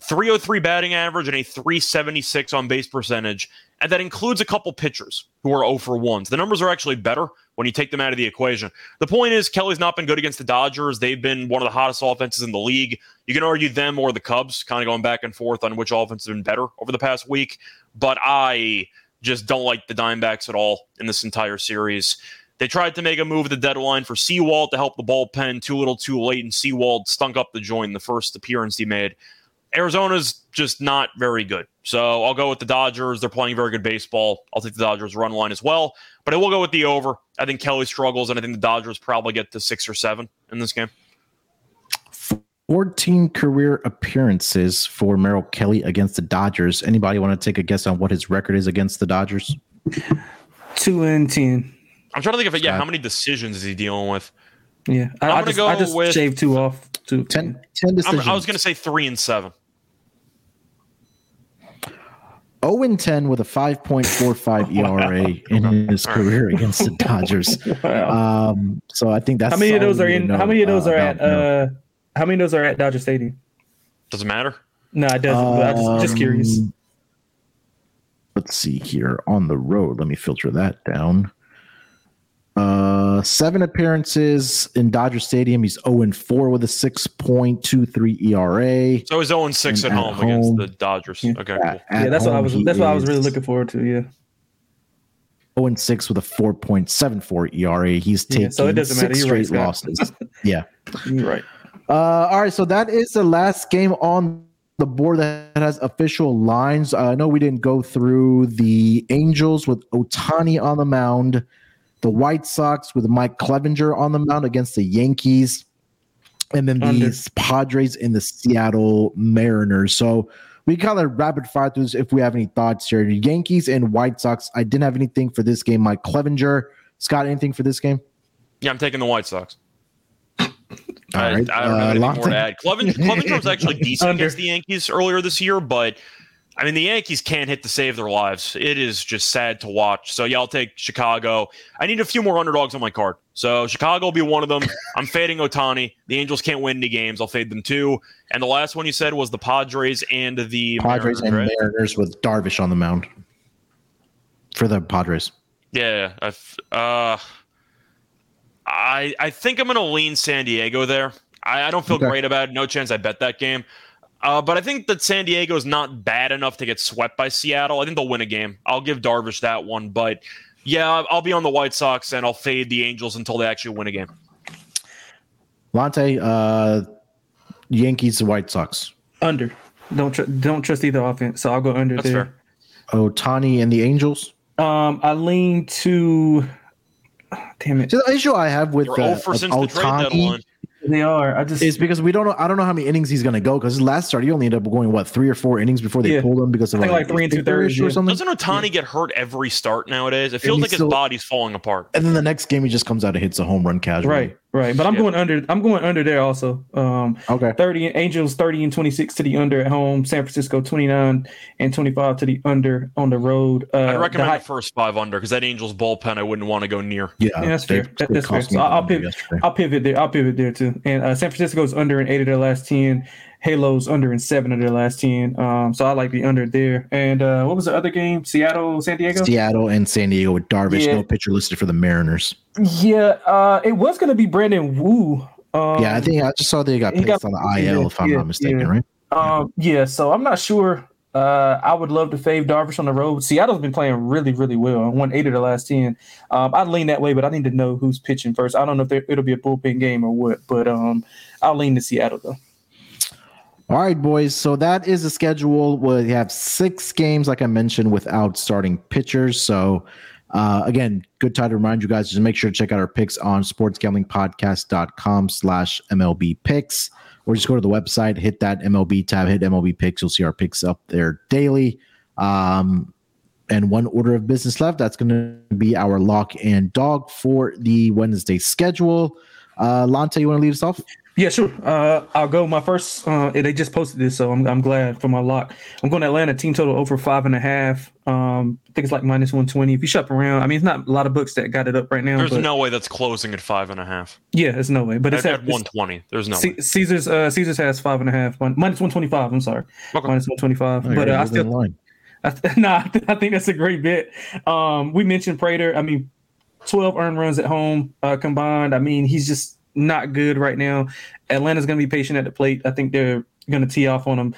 Speaker 3: 303 batting average and a 376 on base percentage. And that includes a couple pitchers who are 0 for 1s. The numbers are actually better when you take them out of the equation. The point is, Kelly's not been good against the Dodgers. They've been one of the hottest offenses in the league. You can argue them or the Cubs, kind of going back and forth on which offense has been better over the past week. But I just don't like the Diamondbacks at all in this entire series. They tried to make a move at the deadline for Sewald to help the bullpen too little too late, and Sewald stunk up the joint the first appearance he made. Arizona's just not very good. So I'll go with the Dodgers. They're playing very good baseball. I'll take the Dodgers run line as well, but I will go with the over. I think Kelly struggles, and I think the Dodgers probably get to six or seven in this game.
Speaker 1: 14 career appearances for Merrill Kelly against the Dodgers. Anybody want to take a guess on what his record is against the Dodgers?
Speaker 2: Two and 10.
Speaker 3: I'm trying to think of it. Yeah, how many decisions is he dealing with?
Speaker 2: Yeah, I, am going to go I just with shave two off. Two,
Speaker 1: 10, 10 decisions.
Speaker 3: I was going to say three and seven.
Speaker 1: 0 and 10 with a 5.45 ERA in his career against the Dodgers. wow. um, so I think that's
Speaker 2: how many of those are in. How many of those uh, are at? Uh, how many of those are at Dodger Stadium?
Speaker 3: Does it matter?
Speaker 2: No, it doesn't. Um, I'm just, just curious.
Speaker 1: Let's see here on the road. Let me filter that down. Uh, seven appearances in Dodger Stadium. He's 0 and 4 with a 6.23 ERA.
Speaker 3: So he's 0 and 6 at, at home, home, against the Dodgers. Yeah. Okay,
Speaker 2: cool. Yeah, that's what I was that's what I was really looking forward to. Yeah.
Speaker 1: 0 and 6 with a 4.74 ERA. He's taking yeah, so it doesn't six matter. straight right, losses. yeah.
Speaker 2: You're right.
Speaker 1: Uh, all right, so that is the last game on the board that has official lines. Uh, I know we didn't go through the Angels with Ohtani on the mound the White Sox with Mike Clevinger on the mound against the Yankees. and then the
Speaker 2: Under.
Speaker 1: Padres and the Seattle Mariners. So we kind of rapid fire through this if we have any thoughts here. Yankees and White Sox. I didn't have anything for this game. Mike Clevinger, Scott, anything for this game?
Speaker 3: Yeah, I'm taking the White Sox.
Speaker 1: All
Speaker 3: I,
Speaker 1: right,
Speaker 3: I don't
Speaker 1: uh,
Speaker 3: have anything more to add. Clevinger, Clevinger was actually decent against the Yankees earlier this year, but I mean the Yankees can't hit to save their lives. It is just sad to watch. So yeah, I'll take Chicago. I need a few more underdogs on my card. So Chicago will be one of them. I'm fading Ohtani. The Angels can't win any games. I'll fade them too. And the last one you said was the Padres and the
Speaker 1: Padres
Speaker 3: Mariners,
Speaker 1: and
Speaker 3: right?
Speaker 1: Mariners with Darvish on the mound for the Padres.
Speaker 3: Yeah, uh, I I think I'm gonna lean San Diego there. I, I don't feel
Speaker 1: Okay.
Speaker 3: great about it. No chance I bet that game. Uh, but I think that San Diego is not bad enough to get swept by Seattle. I think they'll win a game. I'll give Darvish that one. But yeah, I'll- I'll be on the White Sox and I'll fade the Angels until they actually win a game.
Speaker 1: Lonte, uh, Yankees, White Sox.
Speaker 2: Under. Don't tr- don't trust either offense, so I'll go under
Speaker 3: That's
Speaker 2: there.
Speaker 3: fair.
Speaker 1: Ohtani and the Angels.
Speaker 2: Um, I lean to. Damn it,
Speaker 1: So the issue I have with
Speaker 3: They're
Speaker 1: uh,
Speaker 3: over since
Speaker 1: with
Speaker 3: the trade
Speaker 1: Ohtani
Speaker 3: deadline.
Speaker 2: they are. I just
Speaker 1: is because we don't know. I don't know how many innings he's going to go because his last start he only ended up going what three or four innings before they
Speaker 2: Yeah.
Speaker 1: pulled him because of
Speaker 2: I think like three and two-thirds,
Speaker 1: issue or something.
Speaker 3: Doesn't Ohtani get hurt every start nowadays? It feels like his
Speaker 1: still-
Speaker 3: body's falling apart.
Speaker 1: And then the next game he just comes out and hits a home run casually.
Speaker 2: right, right. But I'm
Speaker 3: Yeah.
Speaker 2: going under. I'm going under there also. Um,
Speaker 1: Okay.
Speaker 2: 30 Angels 30 and 26 to the under at home. San Francisco 29 and 25 to the under on the road. Uh,
Speaker 3: I'd
Speaker 2: the
Speaker 3: recommend
Speaker 2: high-
Speaker 3: the first five under because that Angels bullpen I wouldn't want to go near.
Speaker 1: Yeah,
Speaker 2: Yeah, that's
Speaker 1: they-
Speaker 2: fair. That- that's fair. So I'll, I'll pivot.
Speaker 1: yesterday.
Speaker 2: I'll pivot there. I'll pivot there too. And uh, San Francisco's under in eight of their last ten. Halo's under in seven of their last ten. Um, so I like the under there. And uh, what was the other game? Seattle, San Diego.
Speaker 1: Seattle and San Diego with Darvish.
Speaker 2: Yeah.
Speaker 1: No pitcher listed for the Mariners.
Speaker 2: Yeah, uh, it was going to be Brandon Woo. Um,
Speaker 1: yeah, I think I just saw they got placed
Speaker 2: got-
Speaker 1: on the IL,
Speaker 2: yeah,
Speaker 1: if I'm
Speaker 2: yeah,
Speaker 1: not mistaken, right?
Speaker 2: Um, yeah, so I'm not sure. Uh, I would love to fave Darvish on the road. Seattle's been playing really, really well. Won eight of the last ten. Um, I'd lean that way, but I need to know who's pitching first. I don't know if it'll be a bullpen game or what, but um, I'll lean to Seattle though.
Speaker 1: All right, boys. So that is the schedule. We have six games, like I mentioned, without starting pitchers. So uh, again, good time to remind you guys to make sure to check out our picks on sportsgamblingpodcast.com slash MLB picks, or just go to the website, hit that MLB tab, hit MLB picks. You'll see our picks up there daily. Um, and one order of business left. That's going to be our lock and dog for the Wednesday schedule. Uh, Lonte, you want to lead us off?
Speaker 2: Yeah, sure. Uh, I'll go. My first. Uh, they just posted this, so I'm, I'm glad for my lock. I'm going to Atlanta team total over five and a half. Um, I think it's like minus one twenty. If you shop around, I mean, it's not a lot of books that got it up right now.
Speaker 3: There's
Speaker 2: but
Speaker 3: no way that's closing at five and a half.
Speaker 2: Yeah, there's no way. But it's at
Speaker 3: had 120. There's no way.
Speaker 2: C- Caesars. Uh, Caesars has five and a half, minus 125. I'm sorry,
Speaker 3: Okay.
Speaker 2: minus one twenty five.
Speaker 1: Oh,
Speaker 2: but uh, I
Speaker 1: moving
Speaker 2: still,
Speaker 1: line.
Speaker 2: I th- nah, I th- I think that's a great bit. Um, we mentioned Prater. I mean, twelve earned runs at home uh, combined. I mean, he's just not good right now. Atlanta's going to be patient at the plate. I think they're going to tee off on them.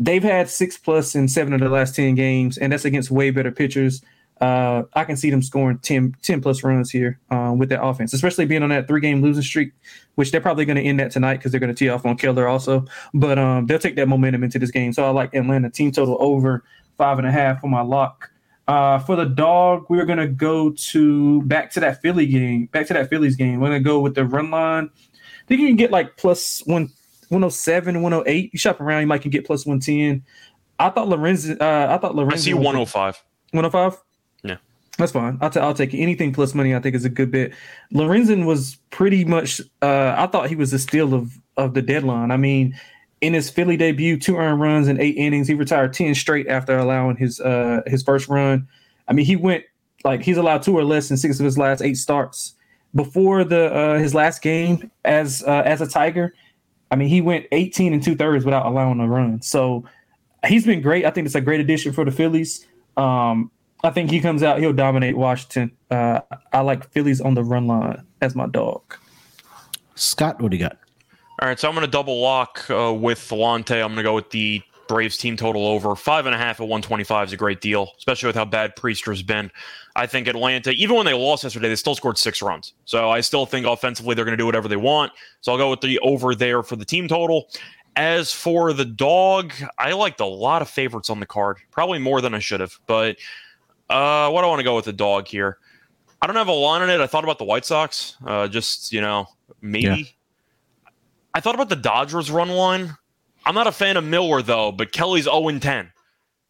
Speaker 2: They've had six plus in seven of the last 10 games, and that's against way better pitchers. Uh, I can see them scoring 10, 10 plus runs here uh, with that offense, especially being on that three game losing streak, which they're probably going to end that tonight because they're going to tee off on Keller also. But um, they'll take that momentum into this game. So I like Atlanta team total over five and a half for my lock. Uh, for the dog, we're gonna go to back to that Philly game, back to that Phillies game. We're gonna go with the run line. I think you can get like plus one, 107, 108. You shop around, you might can get plus 110. I thought Lorenz, uh, I thought
Speaker 3: I
Speaker 2: Lorenz
Speaker 3: see 105.
Speaker 2: 105.
Speaker 3: Yeah.
Speaker 2: That's fine. I'll, t- I'll take anything plus money. I think is a good bet. Lorenzen was pretty much. Uh, I thought he was the steal of of the deadline. I mean, in his Philly debut, two earned runs in eight innings. He retired ten straight after allowing his uh his first run. I mean, he went like he's allowed two or less in six of his last eight starts. Before the uh, his last game as uh, as a Tiger, I mean, he went 18 and two thirds without allowing a run. So he's been great. I think it's a great addition for the Phillies. Um, I think he comes out, he'll dominate Washington. Uh, I like Phillies on the run line as my dog.
Speaker 1: Scott, what do you got?
Speaker 3: All right, so I'm going to double lock uh, with Volante. I'm going to go with the Braves team total over five and a half at 125 is a great deal, especially with how bad Priester's been. I think Atlanta, even when they lost yesterday, they still scored six runs. So I still think offensively they're going to do whatever they want. So I'll go with the over there for the team total. As for the dog, I liked a lot of favorites on the card, probably more than I should have. But uh, what I want to go with the dog here? I don't have a line on it. I thought about the White Sox. Uh, just you know, maybe. I thought about the Dodgers run line. I'm not a fan of Miller though, but Kelly's 0 10.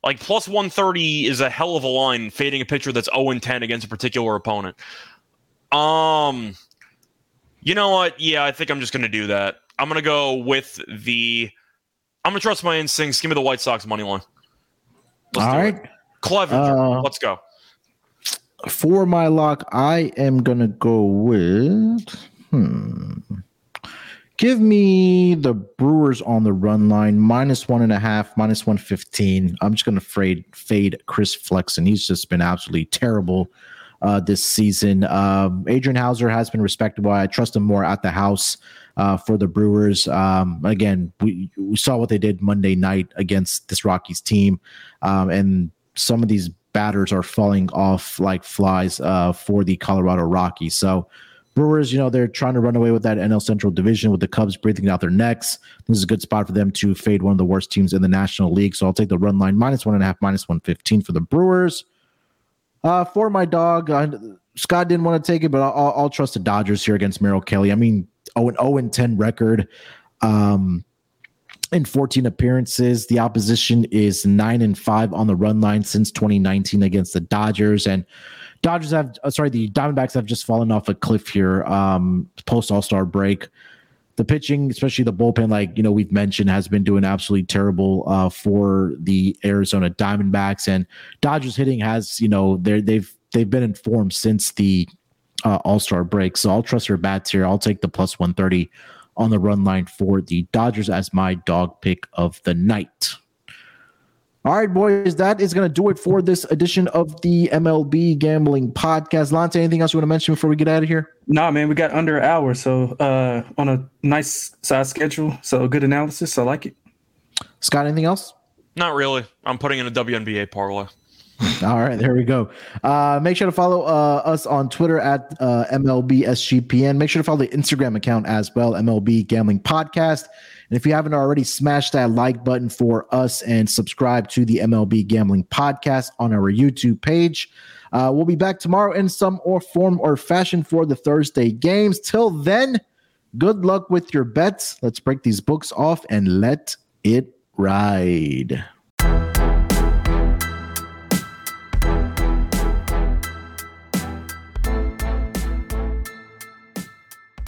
Speaker 3: Like plus 130 is a hell of a line fading a pitcher that's 0 10 against a particular opponent. Um, you know what? Yeah, I think I'm just going to do that. I'm going to go with the. I'm going to trust my instincts. Give me the White Sox money line.
Speaker 1: Let's All right.
Speaker 3: It. Clevinger. Uh, Let's go.
Speaker 1: For my lock, I am going to go with. Hmm. Give me the Brewers on the run line, minus one and a half, minus 115. I'm just going to fade, fade Chris Flexen. He's just been absolutely terrible uh, this season. Um, Adrian Houser has been respectable. I trust him more at the house uh, for the Brewers. Um, again, we, we saw what they did Monday night against this Rockies team. Um, and some of these batters are falling off like flies uh, for the Colorado Rockies. So, Brewers, you know, they're trying to run away with that NL Central division with the Cubs breathing out their necks. This is a good spot for them to fade one of the worst teams in the National League. So I'll take the run line minus one and a half, minus 115 for the Brewers. Uh, for my dog, uh, Scott didn't want to take it, but I'll, I'll, trust the Dodgers here against Merrill Kelly. I mean, 0 0 and 10 record. Um, in 14 appearances. The opposition is nine and five on the run line since 2019 against the Dodgers. And Dodgers have, uh, sorry, the Diamondbacks have just fallen off a cliff here um, post All Star break. The pitching, especially the bullpen, like you know we've mentioned, has been doing absolutely terrible uh, for the Arizona Diamondbacks, and Dodgers hitting has you know they they've they've been informed since the uh, All Star break. So I'll trust their bats here. I'll take the plus one thirty on the run line for the Dodgers as my dog pick of the night. All right, boys, that is going to do it for this edition of the MLB Gambling Podcast. Lance, anything else you want to mention before we get out of here?
Speaker 2: Nah, man, we got under an hour, so uh, on a nice size schedule. So good analysis. I like it.
Speaker 1: Scott, anything else?
Speaker 3: Not really. I'm putting in a WNBA parlay.
Speaker 1: All right, there we go. Uh, make sure to follow uh, us on Twitter at uh, MLBSGPN. Make sure to follow the Instagram account as well, MLB Gambling Podcast. And if you haven't already, smash that like button for us and subscribe to the MLB Gambling Podcast on our YouTube page. Uh, we'll be back tomorrow in some or form or fashion for the Thursday games. Till then, good luck with your bets. Let's break these books off and let it ride.